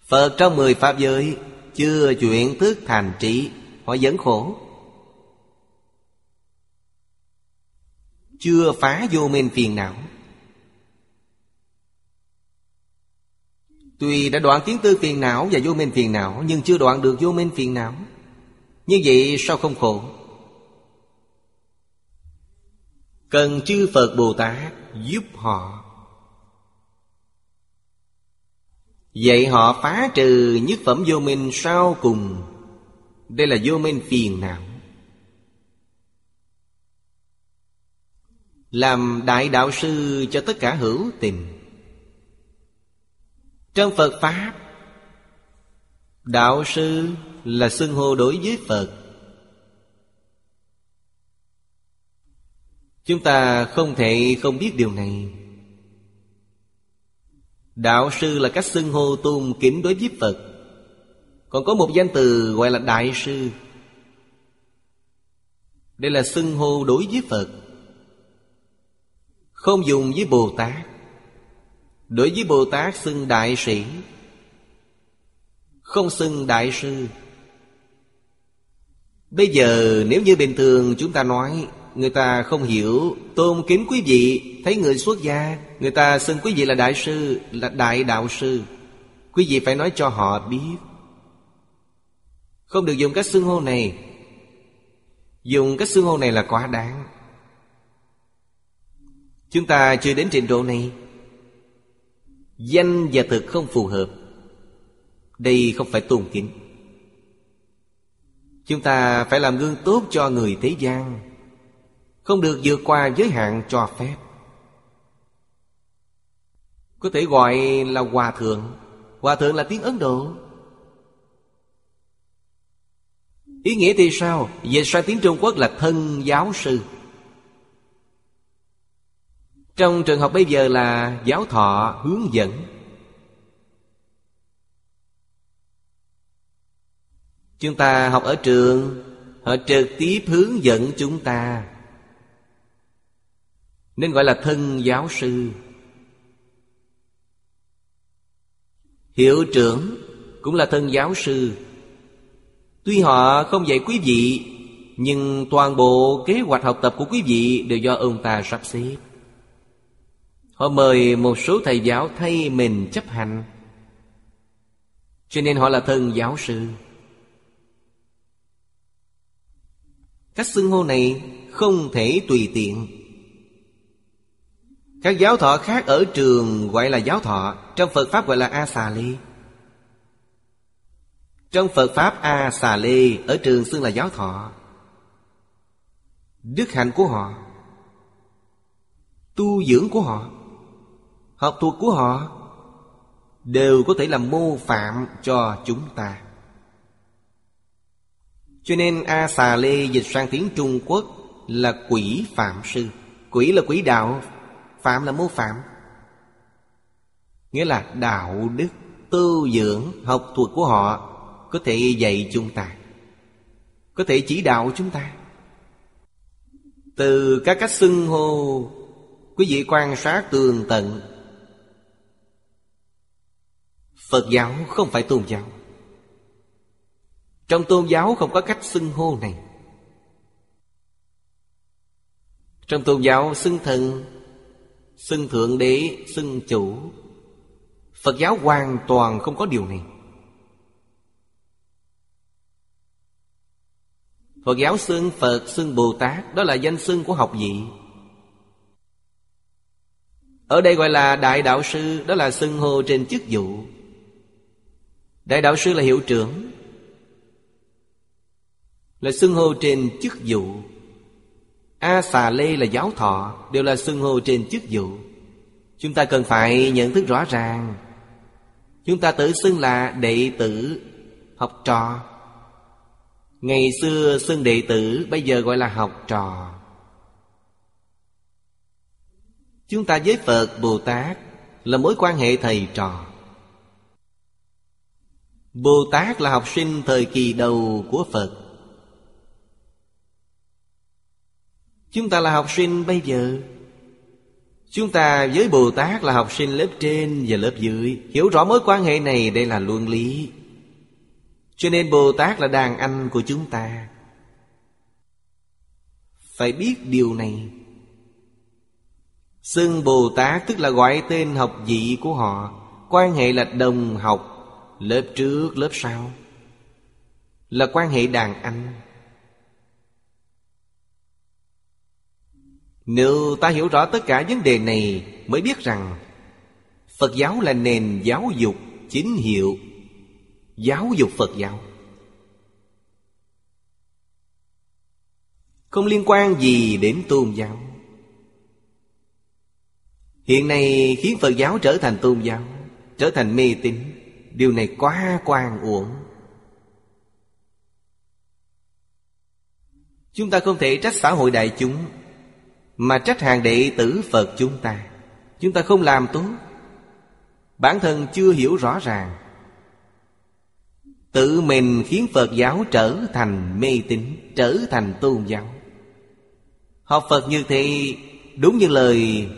Phật trong mười Pháp giới Chưa chuyển thức thành trị Họ vẫn khổ. Chưa phá vô minh phiền não. Tuy đã đoạn kiến tư phiền não và vô minh phiền não, Nhưng chưa đoạn được vô minh phiền não. Như vậy sao không khổ? Cần chư Phật Bồ Tát giúp họ. Vậy họ phá trừ nhất phẩm vô minh sau cùng. Đây là vô minh phiền não. Làm đại đạo sư cho tất cả hữu tình. Trong Phật Pháp, Đạo sư là xưng hô đối với Phật. Chúng ta không thể không biết điều này. Đạo sư là cách xưng hô tôn kính đối với Phật. Còn có một danh từ gọi là Đại sư. Đây là xưng hô đối với Phật. Không dùng với Bồ Tát. Đối với Bồ Tát xưng Đại sĩ. Không xưng Đại sư. Bây giờ nếu như bình thường chúng ta nói, Người ta không hiểu, Tôn kính quý vị, Thấy người xuất gia, Người ta xưng quý vị là đại sư, Là đại đạo sư. Quý vị phải nói cho họ biết. Không được dùng cách xưng hô này. Dùng cách xưng hô này là quá đáng. Chúng ta chưa đến trình độ này. Danh và thực không phù hợp. Đây không phải tôn kính. Chúng ta phải làm gương tốt cho người thế gian. Không được vượt qua giới hạn cho phép. Có thể gọi là Hòa Thượng. Hòa Thượng là tiếng Ấn Độ. Ý nghĩa thì sao? Về sang tiếng Trung Quốc là thân giáo sư. Trong trường học bây giờ là giáo thọ hướng dẫn. Chúng ta học ở trường, Họ trực tiếp hướng dẫn chúng ta. Nên gọi là thân giáo sư. Hiệu trưởng cũng là thân giáo sư. Tuy họ không dạy quý vị, Nhưng toàn bộ kế hoạch học tập của quý vị Đều do ông ta sắp xếp. Họ mời một số thầy giáo thay mình chấp hành. Cho nên họ là thân giáo sư. Cách xưng hô này không thể tùy tiện. Các giáo thọ khác ở trường gọi là giáo thọ, Trong Phật Pháp gọi là A Xà Lê. Trong Phật Pháp A Xà Lê Ở trường xưng là giáo thọ. Đức hạnh của họ, Tu dưỡng của họ, Học thuộc của họ Đều có thể làm mô phạm cho chúng ta cho nên A Xà Lê dịch sang tiếng Trung Quốc là quỷ phạm sư. Quỷ là quỷ đạo, Phạm là mô phạm. Nghĩa là đạo đức Tu dưỡng, học thuật của họ Có thể dạy chúng ta, Có thể chỉ đạo chúng ta. Từ các cách xưng hô, Quý vị quan sát tường tận, Phật giáo không phải tôn giáo trong tôn giáo không có cách xưng hô này. Trong tôn giáo xưng thần Xưng thượng đế, xưng chủ. Phật giáo hoàn toàn không có điều này. Phật giáo xưng Phật, xưng Bồ Tát Đó là danh xưng của học vị. Ở đây gọi là Đại Đạo Sư Đó là xưng hô trên chức vụ. Đại Đạo Sư là hiệu trưởng là xưng hô trên chức vụ. A xà lê là giáo thọ, Đều là xưng hô trên chức vụ. Chúng ta cần phải nhận thức rõ ràng. Chúng ta tự xưng là đệ tử Học trò. Ngày xưa xưng đệ tử, Bây giờ gọi là học trò. Chúng ta với Phật Bồ Tát Là mối quan hệ thầy trò. Bồ Tát là học sinh thời kỳ đầu của Phật. Chúng ta là học sinh bây giờ. Chúng ta với Bồ Tát là học sinh lớp trên và lớp dưới. Hiểu rõ mối quan hệ này đây là luân lý. Cho nên Bồ Tát là đàn anh của chúng ta. Phải biết điều này. Xưng Bồ Tát tức là gọi tên học vị của họ. Quan hệ là đồng học Lớp trước, lớp sau. Là quan hệ đàn anh. Nếu ta hiểu rõ tất cả vấn đề này, Mới biết rằng Phật giáo là nền giáo dục chính hiệu. Giáo dục Phật giáo. Không liên quan gì đến tôn giáo. Hiện nay khiến Phật giáo trở thành tôn giáo, Trở thành mê tín, Điều này quá quan uổng. Chúng ta không thể trách xã hội đại chúng mà trách hàng đệ tử Phật chúng ta. Chúng ta không làm tốt. Bản thân chưa hiểu rõ ràng. Tự mình khiến Phật giáo trở thành mê tín, Trở thành tôn giáo. Học Phật như thế, Đúng như lời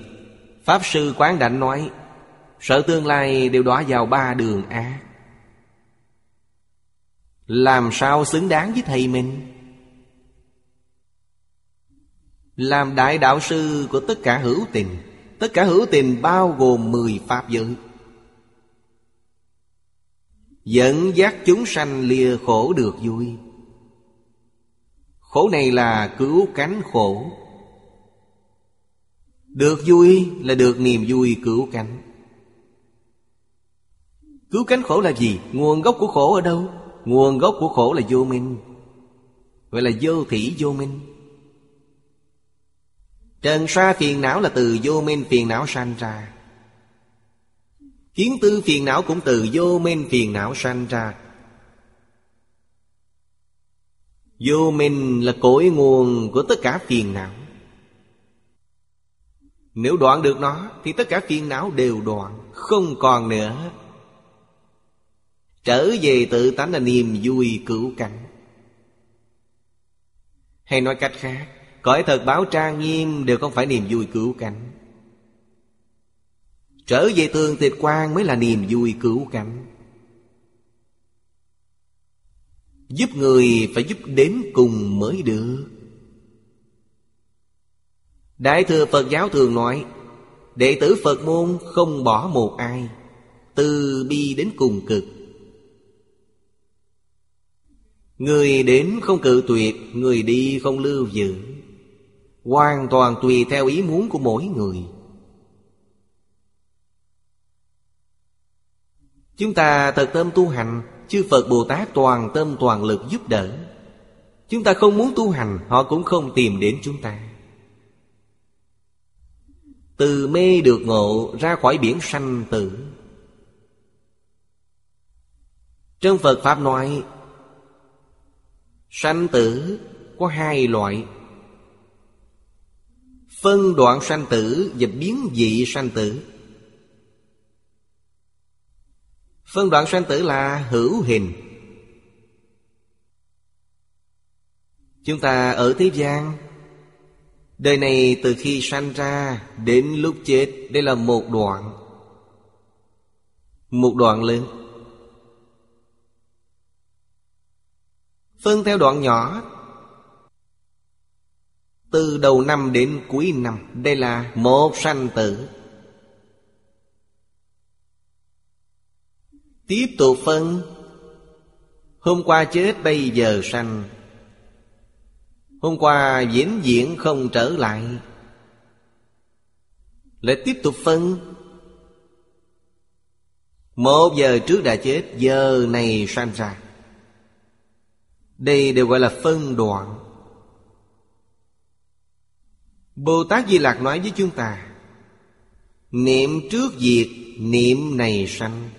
Pháp Sư Quán Đảnh nói, Sợ tương lai đều đọa vào ba đường ác Làm sao xứng đáng với thầy mình? Làm đại đạo sư của tất cả hữu tình. Tất cả hữu tình bao gồm mười pháp giới. Dẫn dắt chúng sanh lìa khổ được vui. Khổ này là cứu cánh khổ. Được vui là được niềm vui cứu cánh. Cứu cánh khổ là gì? Nguồn gốc của khổ ở đâu? Nguồn gốc của khổ là vô minh. Vậy là vô thủy vô minh. Trần sa phiền não là từ vô minh phiền não sanh ra. Kiến tư phiền não cũng từ vô minh phiền não sanh ra. Vô minh là cội nguồn của tất cả phiền não. Nếu đoạn được nó, Thì tất cả phiền não đều đoạn, Không còn nữa. Trở về tự tánh là niềm vui cứu cảnh Hay nói cách khác Cõi thật báo trang nghiêm đều không phải niềm vui cứu cánh. Trở về tường tịch quan mới là niềm vui cứu cánh. Giúp người phải giúp đến cùng mới được. Đại thừa Phật giáo thường nói, Đệ tử Phật môn không bỏ một ai, Từ bi đến cùng cực. Người đến không cự tuyệt, Người đi không lưu giữ. Hoàn toàn tùy theo ý muốn của mỗi người. Chúng ta thật tâm tu hành, Chư Phật Bồ Tát toàn tâm toàn lực giúp đỡ. Chúng ta không muốn tu hành, Họ cũng không tìm đến chúng ta. Từ mê được ngộ, ra khỏi biển sanh tử. Trong Phật Pháp nói, Sanh tử có hai loại. Phân đoạn sanh tử và biến dị sanh tử. Phân đoạn sanh tử là hữu hình. Chúng ta ở thế gian, Đời này từ khi sanh ra Đến lúc chết, Đây là một đoạn Một đoạn lớn. Phân theo đoạn nhỏ từ đầu năm đến cuối năm, Đây là một sanh tử. Tiếp tục phân. Hôm qua chết, bây giờ sanh. Hôm qua diễn diễn không trở lại. Lại tiếp tục phân. Một giờ trước đã chết, Giờ này sanh ra. Đây đều gọi là phân đoạn. Bồ Tát Di Lạc nói với chúng ta, Niệm trước diệt Niệm này sanh.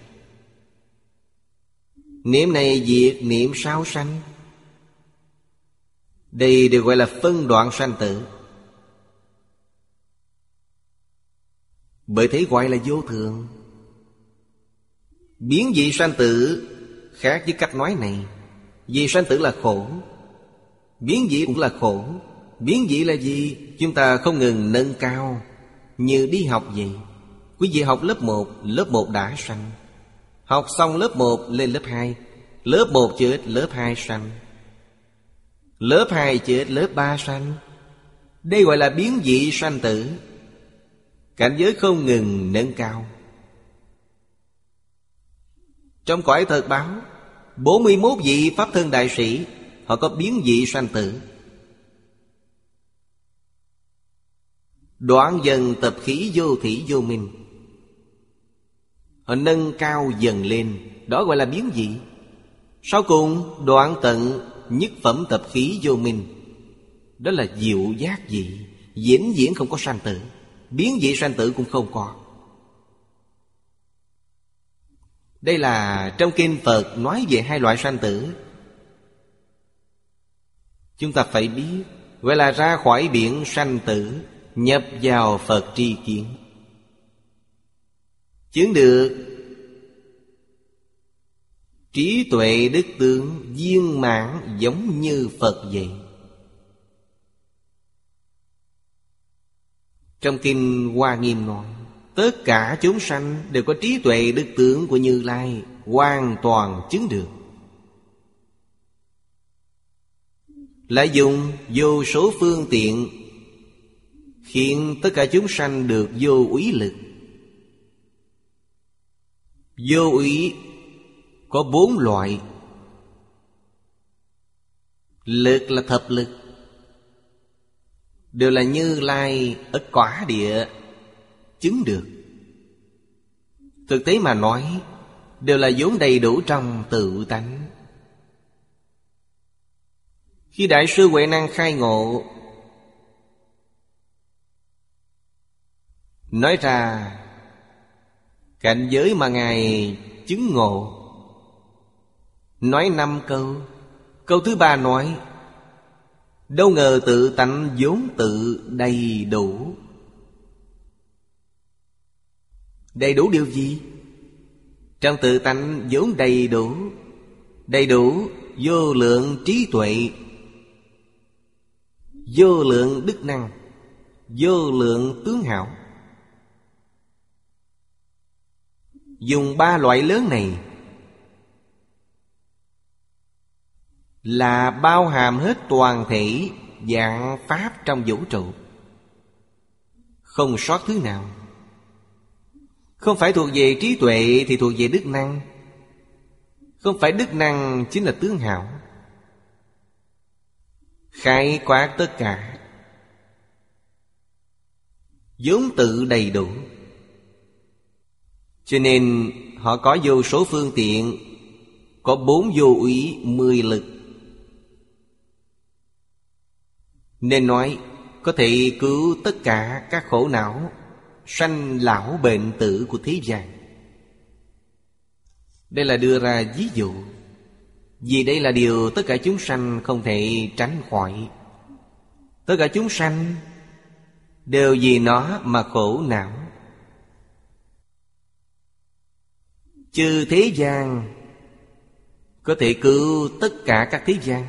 Niệm này diệt niệm sao sanh. Đây được gọi là phân đoạn sanh tử. Bởi thế gọi là vô thường. Biến dị sanh tử Khác với cách nói này. Vì sanh tử là khổ, Biến dị cũng là khổ. Biến dị là gì? Chúng ta không ngừng nâng cao. Như đi học vậy, Quý vị học lớp 1 Lớp 1 đã sanh. Học xong lớp 1 lên lớp 2 Lớp 1 chết lớp 2 sanh. Lớp 2 chết lớp 3 sanh. Đây gọi là biến dị sanh tử. Cảnh giới không ngừng nâng cao. Trong cõi thật báo 41 vị Pháp thân đại sĩ, Họ có biến dị sanh tử. Đoạn dần tập khí vô thị vô minh. Họ nâng cao dần lên, Đó gọi là biến dị. Sau cùng, đoạn tận Nhất phẩm tập khí vô minh, Đó là diệu giác dị Diễn diễn không có sanh tử. Biến dị sanh tử cũng không có. Đây là trong kinh Phật nói về hai loại sanh tử. Chúng ta phải biết Gọi là ra khỏi biển sanh tử Nhập vào Phật tri kiến. Chứng được, Trí tuệ đức tướng viên mãn giống như Phật vậy. Trong Kinh Hoa Nghiêm nói, Tất cả chúng sanh đều có trí tuệ đức tướng của Như Lai Hoàn toàn chứng được. Lại dùng vô số phương tiện Khiến tất cả chúng sanh được vô úy lực. Vô úy có bốn loại. Lực là thập lực, Đều là như lai ở quả địa, Chứng được. Thực tế mà nói, Đều là vốn đầy đủ trong tự tánh. Khi Đại sư Huệ Năng khai ngộ Nói ra, Cảnh giới mà Ngài chứng ngộ. Nói năm câu. Câu thứ ba nói, Đâu ngờ tự tánh vốn tự đầy đủ. Đầy đủ điều gì? Trong tự tánh vốn đầy đủ Đầy đủ vô lượng trí tuệ, Vô lượng đức năng, Vô lượng tướng hảo. Dùng ba loại lớn này. Là bao hàm hết toàn thể dạng Pháp trong vũ trụ. Không sót thứ nào. Không phải thuộc về trí tuệ thì thuộc về đức năng. Không phải đức năng chính là tướng hảo Khai quát tất cả. Vốn tự đầy đủ cho nên họ có vô số phương tiện, Có bốn vô úy, mười lực. Nên nói, có thể cứu tất cả các khổ não, Sanh lão bệnh tử của thế gian. Đây là đưa ra ví dụ. Vì đây là điều tất cả chúng sanh không thể tránh khỏi. Tất cả chúng sanh Đều vì nó mà khổ não. Chư thế gian Có thể cứu tất cả các thế gian.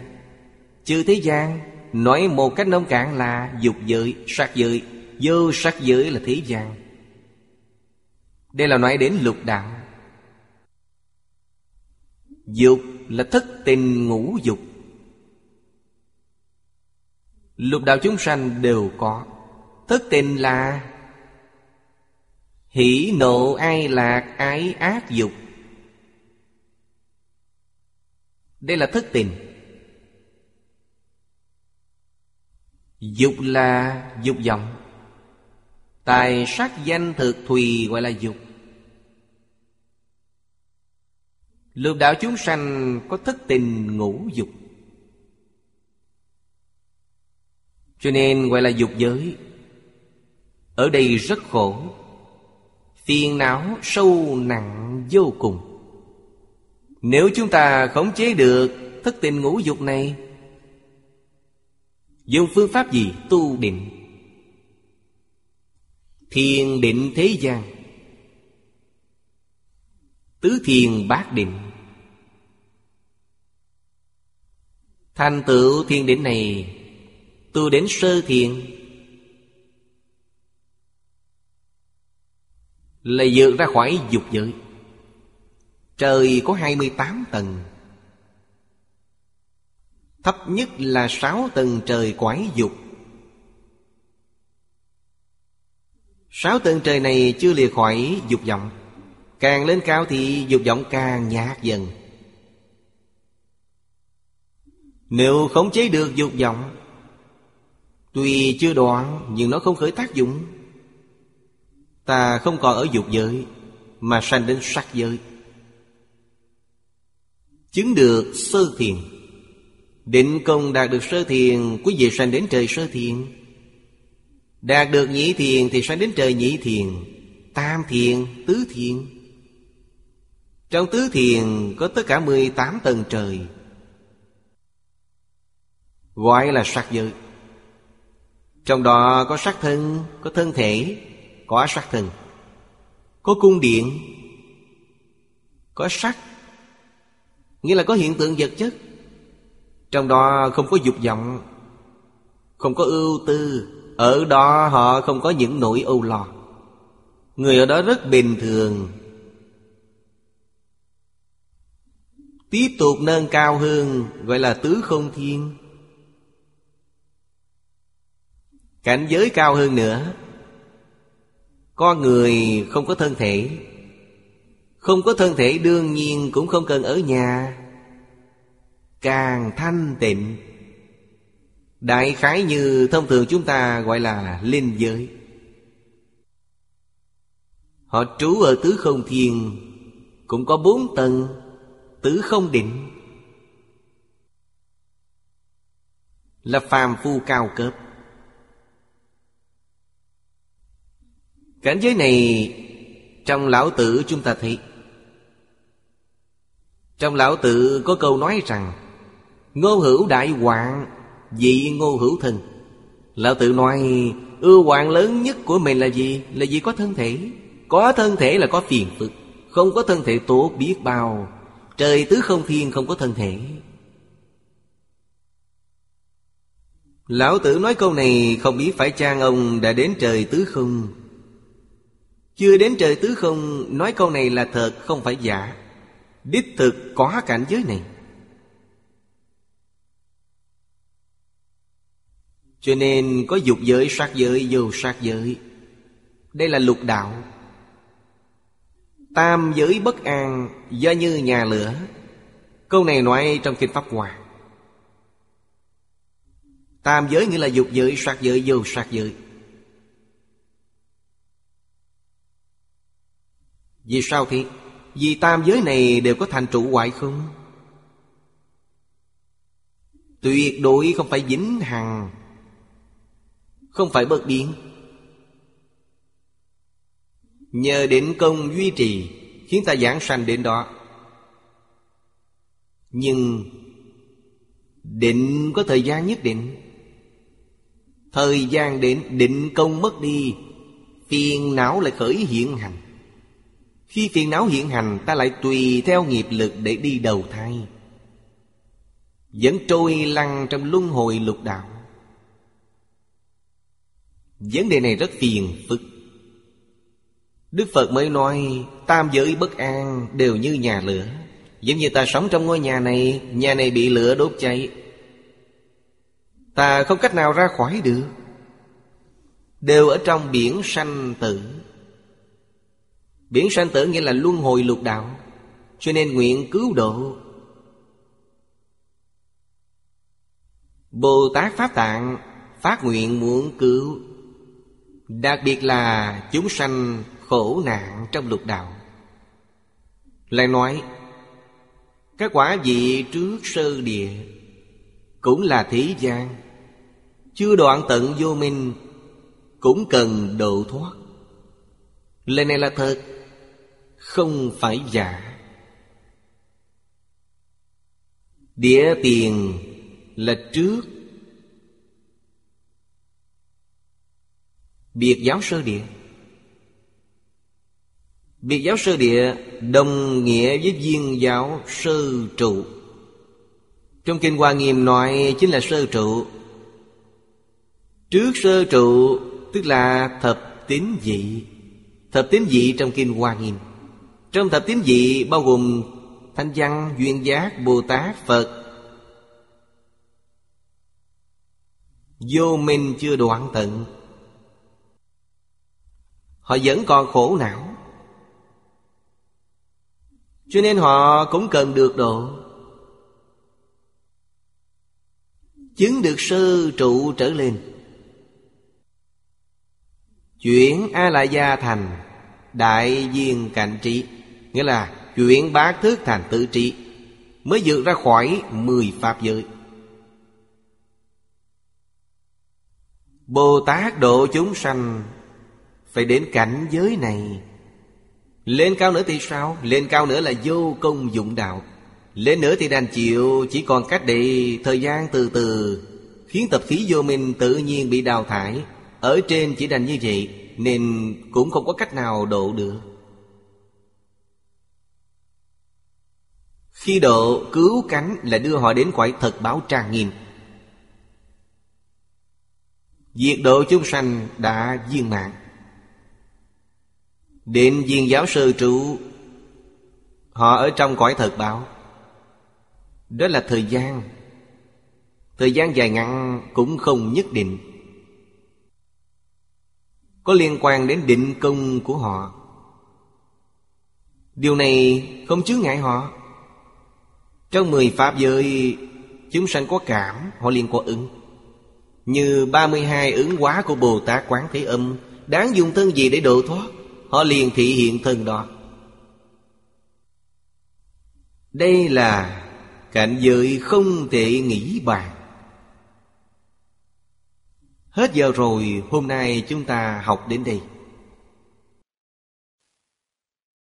Chư thế gian Nói một cách nông cạn là dục giới, sát giới. Vô sát giới là thế gian. Đây là nói đến lục đạo. Dục là thất tình ngũ dục. Lục đạo chúng sanh đều có. Thất tình là Hỷ nộ ai lạc, ái ác dục. Đây là thức tình. Dục là dục vọng. Tài sắc danh thực thùy gọi là dục. Lục đạo chúng sanh có thức tình ngũ dục. Cho nên gọi là dục giới. Ở đây rất khổ. Phiền não sâu nặng vô cùng. Nếu chúng ta khống chế được Thất tình ngũ dục này, Dùng phương pháp gì tu định? Thiền định thế gian. Tứ thiền bát định. Thành tựu thiền định này Tu đến sơ thiền Là vượt ra khỏi dục giới. Trời có 28 tầng. Thấp nhất là sáu tầng trời quái dục. Sáu tầng trời này chưa lìa khỏi dục vọng. Càng lên cao thì dục vọng càng nhạt dần. Nếu khống chế được dục vọng, Tuy chưa đoạn nhưng nó không khởi tác dụng Ta không còn ở dục giới Mà sanh đến sắc giới. Chứng được sơ thiền. Định công đạt được sơ thiền Quý vị sanh đến trời sơ thiền. Đạt được nhị thiền thì sanh đến trời nhị thiền Tam thiền, tứ thiền. Trong tứ thiền có tất cả 18 tầng trời. Gọi là sắc giới. Trong đó có sắc thân, có thân thể, có sắc thân Có cung điện, có sắc Nghĩa là có hiện tượng vật chất. Trong đó không có dục vọng Không có ưu tư Ở đó họ không có những nỗi âu lo. Người ở đó rất bình thường. Tiếp tục nâng cao hơn Gọi là tứ không thiên. Cảnh giới cao hơn nữa. Con người không có thân thể. Không có thân thể đương nhiên cũng không cần ở nhà. Càng thanh tịnh. Đại khái như thông thường chúng ta gọi là linh giới. Họ trú ở tứ không thiên, Cũng có bốn tầng, Tứ không định. Là phàm phu cao cấp. Cảnh giới này Trong lão tử chúng ta thấy. Trong lão tử có câu nói rằng, Ngô hữu đại hoàng Dị ngô hữu thân Lão tử nói Ưu hoàng lớn nhất của mình là gì? Là gì có thân thể. Có thân thể là có phiền phức, Không có thân thể tốt biết bao. Trời tứ không thiên không có thân thể. Lão tử nói câu này không biết phải chăng ông đã đến trời tứ không? Chưa đến trời tứ không Nói câu này là thật không phải giả. Đích thực có cảnh giới này. Cho nên có dục giới, sát giới, vô sát giới. Đây là lục đạo. Tam giới bất an do như nhà lửa. Câu này nói trong Kinh Pháp Hòa. Tam giới nghĩa là dục giới, sát giới, vô sát giới. Vì sao thì Vì tam giới này đều có thành trụ hoại không? Tuyệt đối không phải dính hằng, Không phải bất biến. Nhờ định công duy trì Khiến ta giảng sanh đến đó. Nhưng Định có thời gian nhất định. Thời gian đến định công mất đi, Phiền não lại khởi hiện hành khi phiền não hiện hành, Ta lại tùy theo nghiệp lực để đi đầu thai. Vẫn trôi lăn trong luân hồi lục đạo. Vấn đề này rất phiền phức. Đức Phật mới nói, Tam giới bất an đều như nhà lửa. Giống như ta sống trong ngôi nhà này Nhà này bị lửa đốt cháy. Ta không cách nào ra khỏi được. Đều ở trong biển sanh tử. Biển sanh tử nghĩa là luân hồi lục đạo, Cho nên nguyện cứu độ. Bồ Tát Pháp Tạng Phát nguyện muốn cứu, Đặc biệt là chúng sanh khổ nạn trong lục đạo. Lại nói, Các quả vị trước sơ địa Cũng là thế gian, Chưa đoạn tận vô minh Cũng cần độ thoát. Lời này là thật không phải giả. Đĩa tiền là trước. Biệt giáo sơ địa. Biệt giáo sơ địa đồng nghĩa với viên giáo sơ trụ. Trong Kinh Hoa Nghiêm nói chính là sơ trụ. Trước sơ trụ tức là thập tín dị Thập tín dị trong Kinh Hoa Nghiêm trong thập tín vị bao gồm Thanh văn, duyên giác, Bồ Tát, Phật. Vô minh chưa đoạn tận. Họ vẫn còn khổ não. Cho nên họ cũng cần được độ. Chứng được sư trụ trở lên. Chuyển A-la gia thành Đại viên cảnh trị Nghĩa là chuyển bát thức thành tự trị Mới vượt ra khỏi mười pháp giới. Bồ Tát độ chúng sanh Phải đến cảnh giới này. Lên cao nữa thì sao? Lên cao nữa là vô công dụng đạo. Lên nữa thì đành chịu, Chỉ còn cách để thời gian từ từ, Khiến tập khí vô minh tự nhiên bị đào thải. Ở trên chỉ đành như vậy, Nên cũng không có cách nào độ được. Khi độ cứu cánh là đưa họ đến cõi thật báo trang nghiêm. Diệt độ chúng sanh đã viên mạng Đến viên giáo sư trụ Họ ở trong cõi thật báo. Đó là thời gian Thời gian dài ngắn cũng không nhất định. Có liên quan đến định công của họ. Điều này không chứa ngại họ. Trong mười pháp giới Chúng sanh có cảm Họ liền có ứng. Như 32 ứng hóa của Bồ Tát Quán Thế Âm Đáng dùng thân gì để độ thoát? Họ liền thị hiện thân đó. Đây là cảnh giới không thể nghĩ bàn. Hết giờ rồi, hôm nay chúng ta học đến đây.